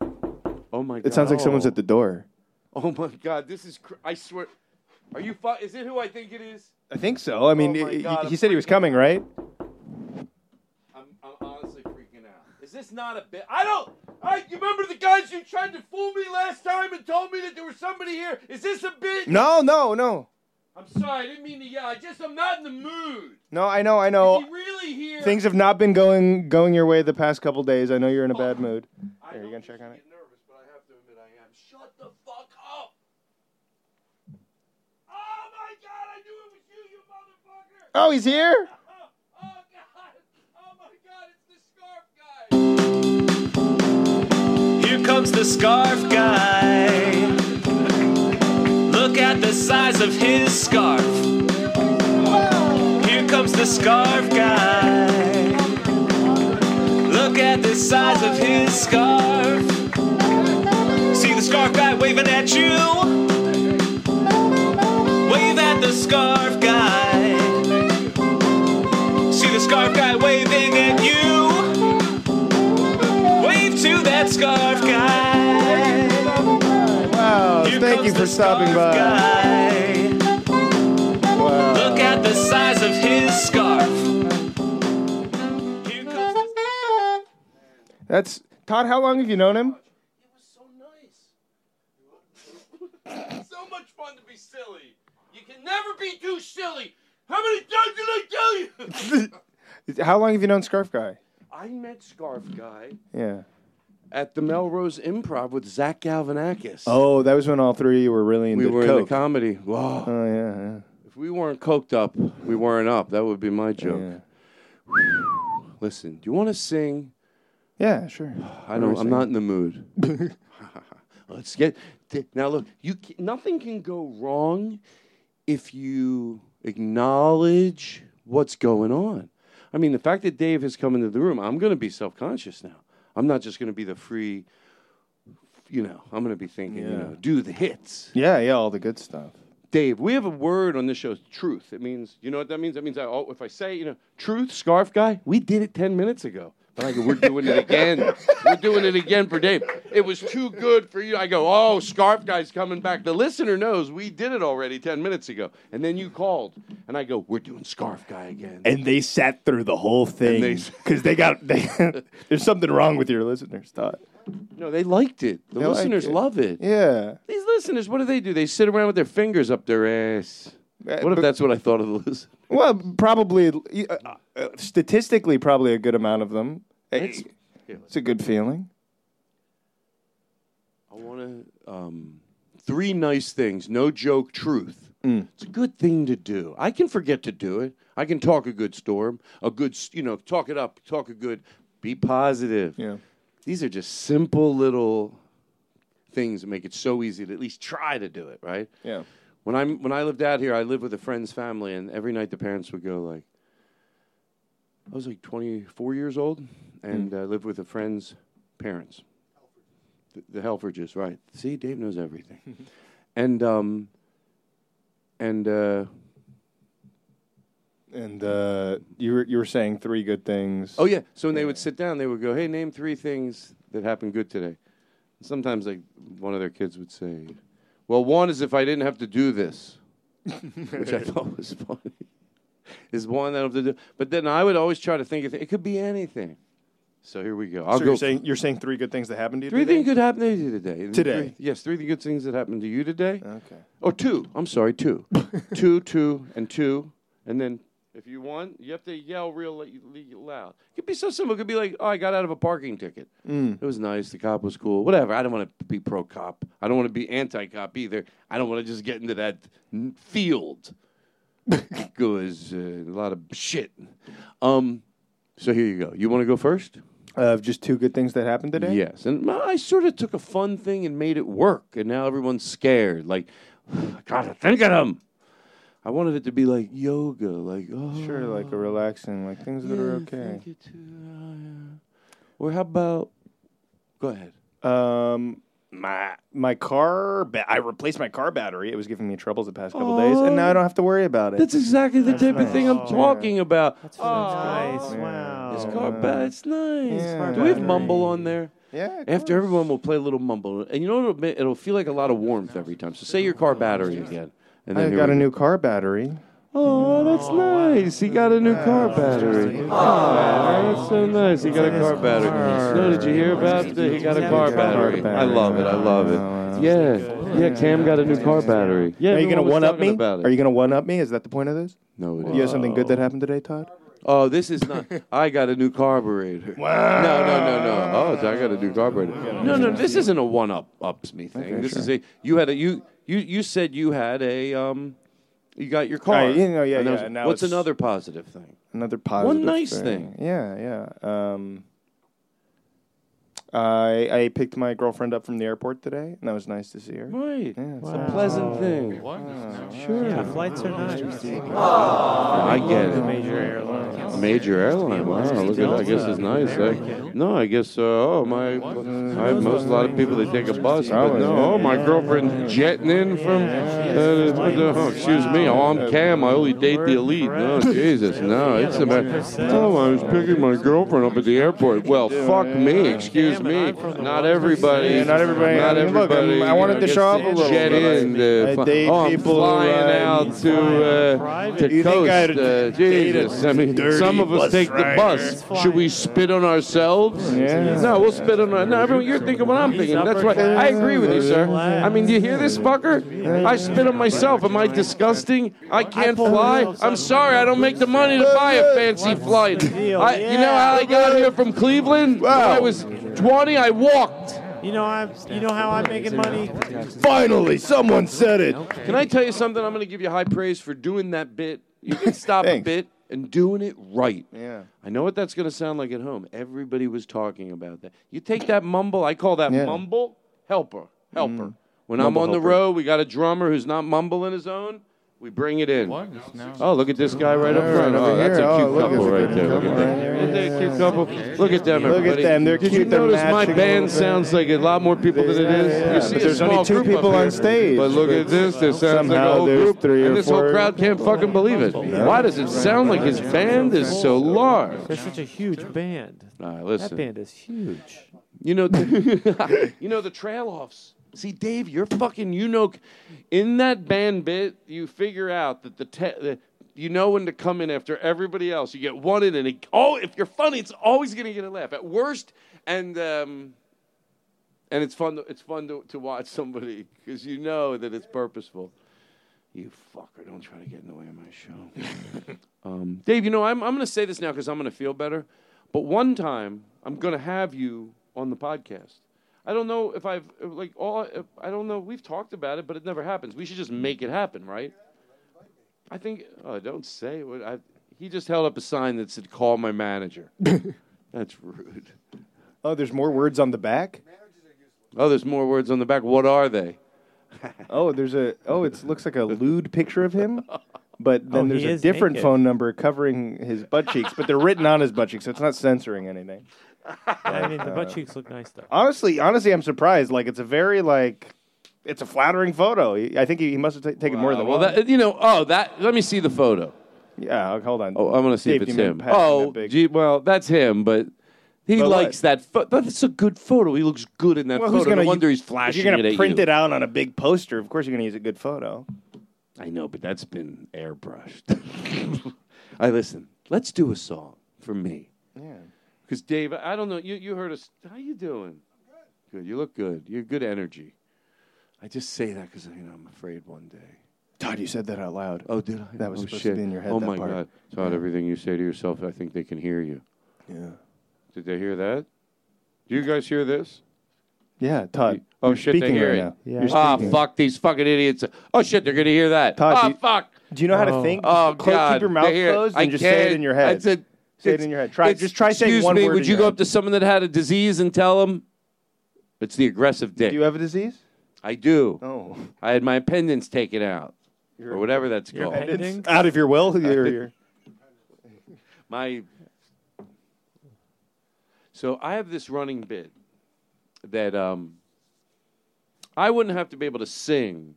Oh my god! It sounds like someone's at the door. Oh my god! This is. Cr- I swear. Are you? Fu- is it who I think it is? I think so. I mean, Oh my he- he said he was coming, right? I'm, I'm honestly freaking out. Is this not a bit? I don't. I you remember the guys who tried to fool me last time and told me that there was somebody here. Is this a bit? No, no, no, I'm sorry. I didn't mean to yell. I just I'm not in the mood. no. I know, I Is know. he really here? Things have not been going going your way the past couple days. I know you're in a bad mood. I Here, you gonna check on it? get nervous, but I have to admit I am. Shut the fuck up! Oh my god! I knew it was you, you motherfucker! Oh, he's here. Here comes the scarf guy. Look at the size of his scarf. Here comes the scarf guy. Look at the size of his scarf. See the scarf guy waving at you. Wave at the scarf guy. See the scarf guy waving at you. Wave to that scarf guy. Wow! Thank you for stopping by. Guy. Look at the size of his scarf. That's Todd. How long have you known him? He was so nice. so much fun to be silly. You can never be too silly. How many times did I tell you? How long have you known Scarf Guy? I met Scarf Guy Yeah. At the Melrose Improv with Zach Galifianakis. Oh, that was when all three were really into the comedy. we were coke. in the comedy. Wow. oh yeah, yeah. If we weren't coked up, we weren't up. That would be my joke. Listen, do you want to sing? Yeah, sure. I don't. I'm not in the mood. Let's get th- now. Look, you ca- nothing can go wrong if you acknowledge what's going on. I mean, the fact that Dave has come into the room, I'm going to be self conscious now. I'm not just going to be the free. You know, I'm going to be thinking. You Yeah. know, do the hits. Yeah, yeah, all the good stuff. Dave, we have a word on this show, truth. It means, you know what that means? That means I, oh, if I say, you know, truth, scarf guy, we did it 10 minutes ago. But I go, we're doing it again. we're doing it again for Dave. It was too good for you. I go, oh, scarf guy's coming back. The listener knows we did it already 10 minutes ago. And then you called. And I go, we're doing scarf guy again. And they sat through the whole thing because they got. They, there's something wrong with your listeners, Todd. No, they liked it. The They listeners it. love it. Yeah. These listeners, what do they do? They sit around with their fingers up their ass. Uh, what if that's what I thought of the listeners? Well, probably uh, uh, statistically, probably a good amount of them. It's- It's a good feeling. I want to um, three nice things. No joke, truth. Mm. It's a good thing to do. I can forget to do it. I can talk a good storm, a good, you know, talk it up, talk a good, be positive. Yeah. These are just simple little things that make it so easy to at least try to do it, right? Yeah. When I'm when I lived out here, I lived with a friend's family, and every night the parents would go like, I was like 24 years old, and uh, lived with a friend's parents, the, the Helfridges, right? See, Dave knows everything, and um, and uh, And uh, you were you were saying three good things. oh yeah, so when they would sit down, they would go, "Hey, name three things that happened good today." And sometimes, like one of their kids would say, "Well, one is if I didn't have to do this," which I thought was funny. Is one that I have to do, but then I would always try to think of it. It could be anything. So here we go. I'll so go. you're saying you're saying three good things that happened to you Three today? things could happen to you today. Today. three- yes, three good things that happened to you today. Okay. Or two. I'm sorry, two. two, two, and two. And then if you won, you have to yell really loud. It could be so simple. It could be like, oh, I got out of a parking ticket. Mm. It was nice. The cop was cool. Whatever. I don't want to be pro cop. I don't want to be anti cop either. I don't want to just get into that field because uh, a lot of shit. Um, so here you go. You want to go first? Uh, just two good things that happened today. Yes, and I sort of took a fun thing and made it work, and now everyone's scared. Like, I gotta think of them. I wanted it to be like yoga, like oh, Sure, like a relaxing, like things that are okay. think it too, oh, yeah. Or how about? Go ahead. Um, my my car, ba- I replaced my car battery. It was giving me troubles the past couple days, and now I don't have to worry about it. That's exactly the type of thing I'm nice. talking about. That's oh, nice. Wow. This car bat, it's nice. Yeah. Do we have mumble on there? Yeah. After everyone we'll play a little mumble, and you know it'll, be, it'll feel like a lot of warmth every time. So say your car battery again, and then I got a go. new car battery. Oh, that's oh, nice. He got a new car battery. Oh, that's so nice. He got a car battery. No, did you hear about it? He got a car battery. I love it. I love it. Oh, yeah, yeah. Cam got a new car battery. Yeah, Are you gonna everyone one up me? About. Are you gonna one up me? Is that the point of this? No, it You have something good that happened today, Todd? Oh, this is not. I got a new carburetor. Wow. No, no, no, no. Oh, I got a new carburetor. No, no. This isn't a one up ups me thing. Okay, this sure. is a you had a you you you said you had a um. You got your car. Right, you know, yeah, And yeah, was- what's another positive thing? Another positive. One nice thing. Yeah, yeah. Um, I I picked my girlfriend up from the airport today, and that was nice to see her. Right. Yeah, It's a pleasant thing. Sure. Yeah, flights are nice. I get it. A Major airlines. Major airline. Wow, look at that. I guess it's nice. I, no, I guess. Uh, oh my! I have most a lot of people that take a bus, but no. Oh, my girlfriend jetting in from. Uh, oh, excuse me. Oh, I'm Cam. I only date the elite. No, Jesus, no. It's about. Oh, I was picking my girlfriend up at the airport. Well, fuck me. Excuse me. The Not everybody. Yeah, not everybody. Not I mean, look, everybody. I wanted to show up a little in. I Uh, oh, I'm flying uh, out to uh, to think I'd coast. Uh, Jesus, I mean, some of us take the bus. Should we spit on ourselves? Yeah. No, we'll spit on. our- No, everyone, you're thinking what I'm thinking. That's right. I agree with you, sir. I mean, do you hear this fucker? I spit on myself. Am I disgusting? I can't fly. I'm sorry. I don't make the money to buy a fancy flight. I, you know how I got here from Cleveland? When I was 20. I walked. You know I'm. You know how I'm making money. Finally, someone said it. Can I tell you something? I'm going to give you high praise for doing that bit. You can stop a Thanks. bit and doing it right. Yeah. I know what that's going to sound like at home. Everybody was talking about that. You take that mumble, I call that Yeah. mumble helper. Helper. Mm. When I'm Mumble on the road, we got a drummer who's not mumbling his own. We bring it in. Oh, look at this guy right up front. Oh, that's a Oh, cute couple right there. Look at couple that. right there. Isn't that a cute couple? Look at them, Look at them. They're cute. Did you cute. They're notice my matching band little bit. sounds like a lot more people than it is? Yeah, You but see a there's only two group up people on here. stage, But look at this. This sounds like a somehow whole there's group. three or And this whole four. crowd can't fucking believe it. Why does it sound like his band is so large? They're such a huge band. All right, That listen. band is huge. You know, you know the trail offs. See, Dave, you're fucking. You know, in that band bit, you figure out that the, te- the you know when to come in after everybody else. You get one in, and it, oh, if you're funny, it's always gonna get a laugh. At worst, and um, and it's fun. To, it's fun to, to watch somebody because you know that it's purposeful. You fucker! Don't try to get in the way of my show. um, Dave, you know I'm I'm gonna say this now because I'm gonna feel better. But one time I'm gonna have you on the podcast. I don't know if I've like all. I don't know. We've talked about it, but it never happens. We should just make it happen, right? I think. Oh, don't say what I. He just held up a sign that said "Call my manager." That's rude. Oh, there's more words on the back. Oh, there's more words on the back. What are they? Oh, there's a. Oh, it looks like a lewd picture of him. But then Oh, there's a different naked. phone number covering his butt cheeks, but they're written on his butt cheeks, so it's not censoring anything. I mean, the butt Uh, cheeks look nice though. Honestly, honestly, I'm surprised. Like, it's a very like, it's a flattering photo. He- I think he, he must have ta- taken more than well, one. that, you know. Oh, that. Let me see the photo. yeah, hold on. Oh, I'm gonna see Dave, if it's do you him. passing Oh, that big- gee, well, that's him, but he But likes that. Fo- that's a good photo. He looks good in that Well, photo. who's gonna no wonder u- he's If flashing you're gonna it at print you. it out on a big poster, of course you're gonna use a good photo. I know, but that's been airbrushed. I listen. Let's do a song for me. Because Dave, I don't know. You you heard us. How you doing? Good. You look good. You're good energy. I just say that because you know I'm afraid one day. Todd, you said that out loud. Oh, did I? That was oh, supposed shit. to be in your head. Oh my part. God, Todd! Yeah. Everything you say to yourself, I think they can hear you. Yeah. Did they hear that? Do you guys hear this? Yeah, Todd. Oh shit! They hear right it. now. Yeah. Ah, speaking. fuck these fucking idiots! Oh shit! They're gonna hear that. Todd, oh do you- fuck! Do you know how to Oh. think? Oh god! Keep your mouth They hear it. closed I and just say it can't. in your head. I said, Say it it's- in your head. Try it's- just try saying excuse one me, word. Would in you go head. up to someone that had a disease and tell them it's the aggressive dick? Do you have a disease? I do. Oh, I had my appendix taken out, or whatever that's Your called. appendix? it's out of your will. You're, you're, My. So I have this running bit that um, I wouldn't have to be able to sing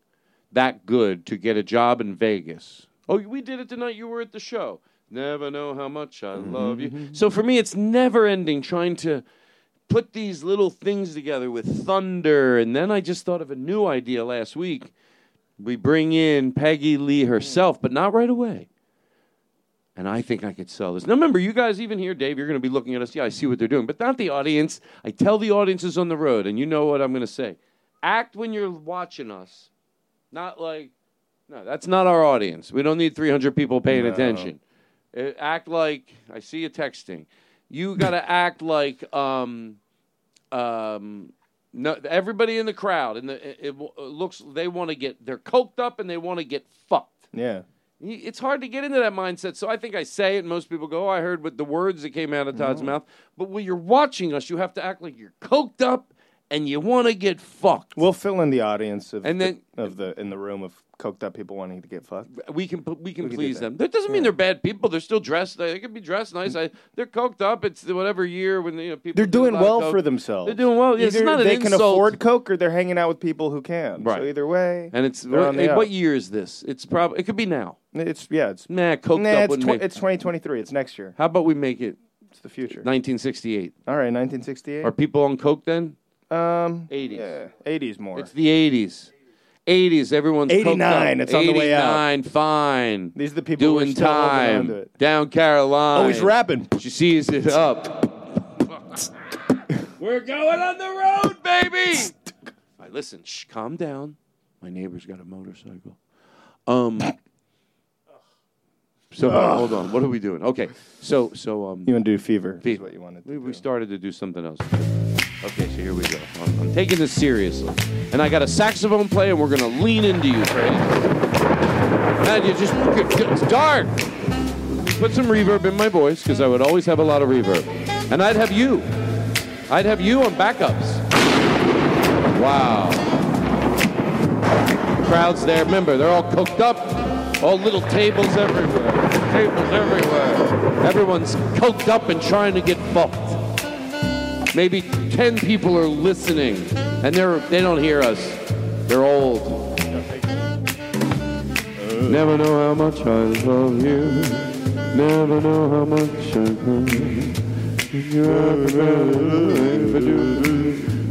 that good to get a job in Vegas. Oh, we did it tonight. You were at the show. Never know how much I mm-hmm. love you. So for me, it's never ending trying to put these little things together with thunder. And then I just thought of a new idea last week. We bring in Peggy Lee herself, but not right away. And I think I could sell this. Now, remember, you guys, even here, Dave, you're going to be looking at us. Yeah, I see what they're doing, but not the audience. I tell the audiences on the road, and you know what I'm going to say. Act when you're watching us, not like, no, that's not our audience. We don't need 300 people paying No. attention. Uh, act like, I see you texting. You got to act like, um, um, no, everybody in the crowd, and the, it, it looks, they want to get, they're coked up and they want to get fucked. yeah. It's hard to get into that mindset. So I think I say it, and most people go, "Oh, I heard with the words that came out of Todd's Mm-hmm. mouth." But when you're watching us, you have to act like you're coked up and you want to get fucked. We'll fill in the audience of And the, of the in the room of coked up people wanting to get fucked. We can we can We can please that. them. That doesn't mean they're bad people. They're still dressed. They can be dressed nice. I, they're coked up. It's whatever year when you know people. They're doing of well for themselves. They're doing well. It's Either not an they can afford coke or they're hanging out with people who can. Right. So either way, And it's what, hey, what year is this? It's probably it could be now. It's yeah. It's Nah, coked nah, up it's, tw- it's 2023. It's next year. How about we make it It's the future. 1968. All right, 1968. Are people on coke then? Um, 80s. Yeah, 80s more. It's the 80s. 80s. Everyone's 89, up. it's on the way out. 89, Fine. These are the people who are doing still holding on time. to it. Down Carolina. Oh, he's rapping. She sees it up. We're going on the road, baby. All right, listen. Shh, calm down. My neighbor's got a motorcycle. Um. So hold on. What are we doing? Okay. So so um. You want to do fever? Fever. what you wanted to we, we started to do something else. Okay, so here we go. I'm, I'm taking this seriously, and I got a saxophone player, and we're gonna lean into you, Freddie. And you just it's dark. Put some reverb in my voice because I would always have a lot of reverb, and I'd have you. I'd have you on backups. Wow. Crowds there. Remember, they're all cooked up. All little tables everywhere. Tables everywhere. Everyone's coked up and trying to get fucked. Maybe 10 people are listening and they're they don't hear us. They're old. Never know how much I love you. Never know how much I love you.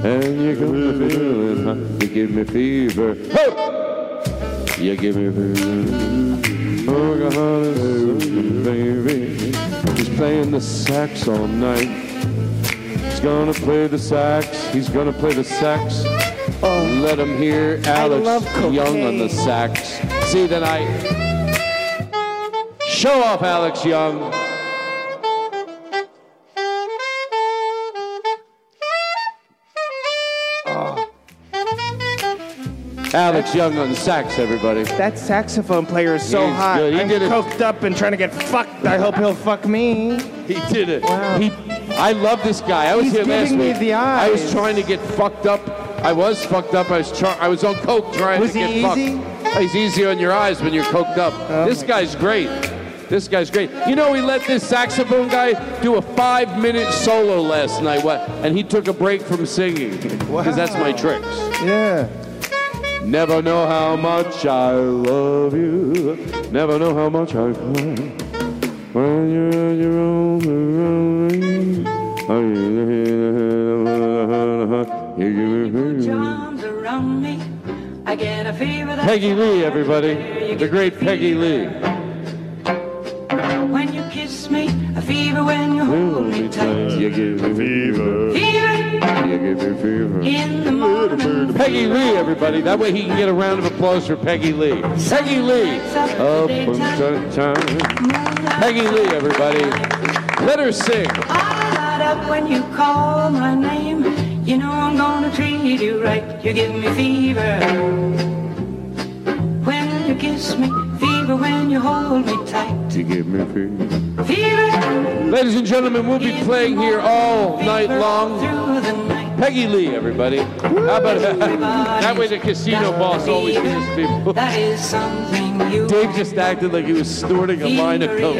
And you got me feeling hot. You give me fever. Hey! You give me fever. Oh, God, baby. He's playing the sax all night. He's gonna play the sax. He's gonna play the sax. Oh, Let him hear Alex Young on the sax. See tonight. Show off Alex Young. Alex Young on sax, everybody. That saxophone player is so He's hot. good. He I'm did it. coked up and trying to get fucked. I hope he'll fuck me. He did it. He, I love this guy. I was He's here last giving me week. the I was trying to get fucked up. I was fucked up. I was try- I was on coke trying Was to he get easy? fucked. He's easy on your eyes when you're coked up. Oh. this guy's great. This guy's great. You know, we let this saxophone guy do a five-minute solo last night. What? And he took a break from singing because that's my tricks. Yeah. Never know how much I love you. Never know how much I cry. When you're on your own, you give me Arms around me, I get a fever that Peggy Lee, everybody. The great Peggy Lee. when you kiss me, a fever when you hold me tight. You give me fever. Fever You give me fever. in the morning. Peggy Lee, everybody. That way he can get a round of applause for Peggy Lee. Peggy Lee. Up on sunshine. Peggy Lee, everybody. Let her sing. I light up when you call my name. You know I'm gonna treat you right. You give me fever when you kiss me. Fever when you hold me tight. You give me fever. Fever Ladies and gentlemen, we'll be playing here all night long. Peggy Lee, everybody. How about that? That way the casino boss always hears people. that is something. Dave just acted like he was snorting a line of coke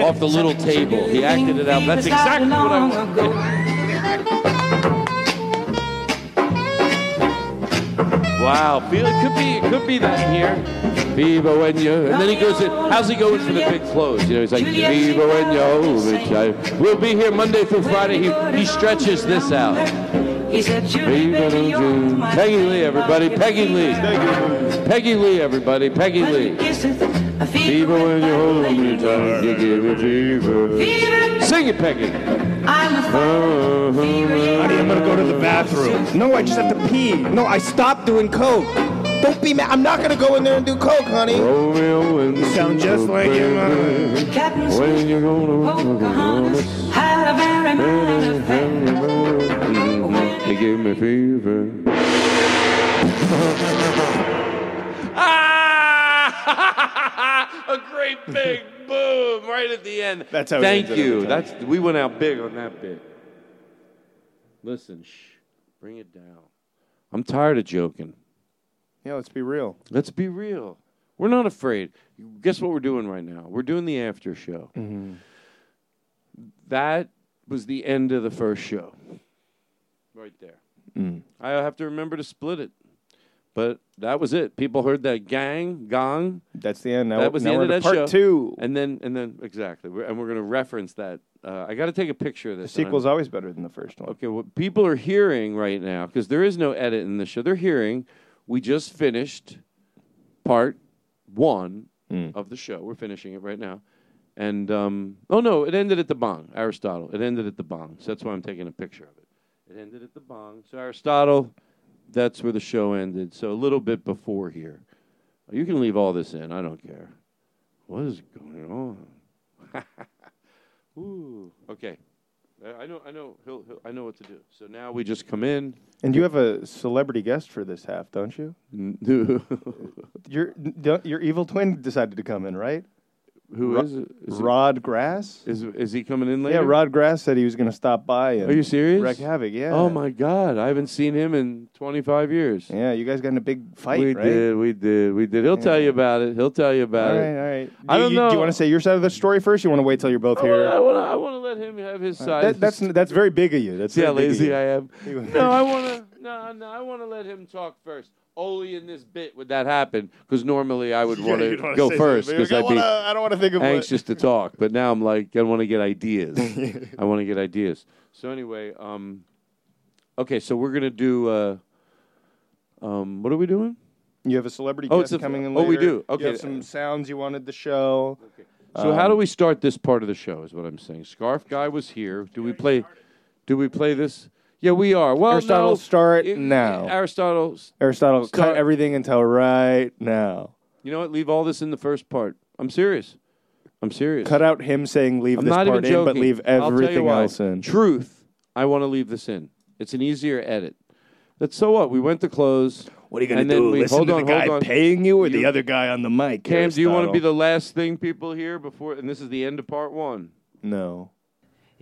off the little table. He acted it out. That's exactly what I want. Wow, feel it could be it could be that in here. Fever when you and then he goes in. How's he going for the big close? You know, he's like fever when you hold me tight. We'll be here Monday through Friday. He he stretches this out. He said, Fever when you- Peggy Lee, everybody. Peggy Lee. Peggy Lee, everybody. Peggy Lee. Fever when you hold me tight. You give me fever. Sing it, Peggy. Uh-huh. Honey, I'm gonna go to the bathroom. No, I just have to pee. No, I stopped doing coke. Don't be mad. I'm not gonna go in there and do coke, honey. Romeo and You sound just like your mother. When you gonna Had a very minor affair. You give me fever. Ah! a great big boom right at the end. That's how he Thank ends it you. That's we went out big on that bit. Listen, shh, bring it down. I'm tired of joking. Yeah, let's be real. Let's be real. We're not afraid. Guess what we're doing right now? We're doing the after show. Mm-hmm. That was the end of the first show. Right there. Mm. I have to remember to split it. But that was it. People heard that gang gong. That's the end. Now, that was now the end of to that part show. two. And then and then exactly, We're- and we're going to reference that. Uh, I got to take a picture of this. and I- sequel's always better than the first one. Okay, what people are hearing right now, because there is no edit in the show, they're hearing we just finished part one Hmm. of the show. We're finishing it right now. And, um, oh no, it ended at the bong, Aristotle. It ended at the bong. So that's why I'm taking a picture of it. It ended at the bong. So, Aristotle, that's where the show ended. So, a little bit before here. You can leave all this in. I don't care. What is going on? Ooh, okay. I- know. I know. He'll, he'll. I know what to do. So now we just come in. And you have a celebrity guest for this half, don't you? your your evil twin decided to come in, right? Who Ro- is it? Is it- Rod Grass? Is is he coming in later? Yeah, Rod Grass said he was going to stop by. And Are you serious? Wreak havoc. Yeah. Oh my God! I haven't seen him in 25 years. Yeah, you guys got in a big fight, we right? did. We did. We did. He'll tell you about it. He'll tell you about all it. right, all right. I Do don't you, know. Do you want to say your side of the story first? You want to wait till you're both here? I want to. I want to let him have his side. That, that's that's very big of you. That's See how very big of lazy. I am. You- No, I want to. No, no, I want to let him talk first. Only in this bit would that happen because normally I would Yeah, want to go first because I I'd be. wanna- I don't wanna think of anxious to talk. But now I'm like, I want to get ideas. I want to get ideas. So anyway, um, okay, so we're gonna do. Uh, um, what are we doing? You have a celebrity Oh, guest a- coming in oh, later. we do. You Okay. have some sounds you wanted to show. So how Um, do we start this part of the show? Is what I'm saying. Scarf guy was here. Do we play? Do we play this? Yeah, we are. Well, Aristotle, no, start it- now. Aristotle, Aristotle, Start- cut everything until right now. You know what? Leave all this in the first part. I'm serious. I'm serious. Cut out him saying leave I'm this part in, joking. but leave you everything else in. Truth. I want to leave this in. It's an easier edit. That's so what? We went to close. What are you gonna and then do? We, Listen hold to on, the guy on. paying you or the other guy on the mic? Cam, do you want to be the last thing people hear before? And this is the end of part one. No.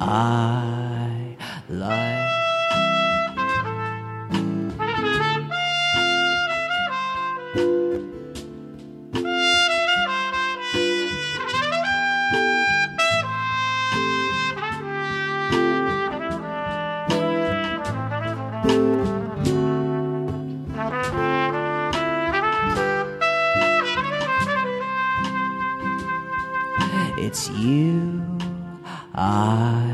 I like. It's you I.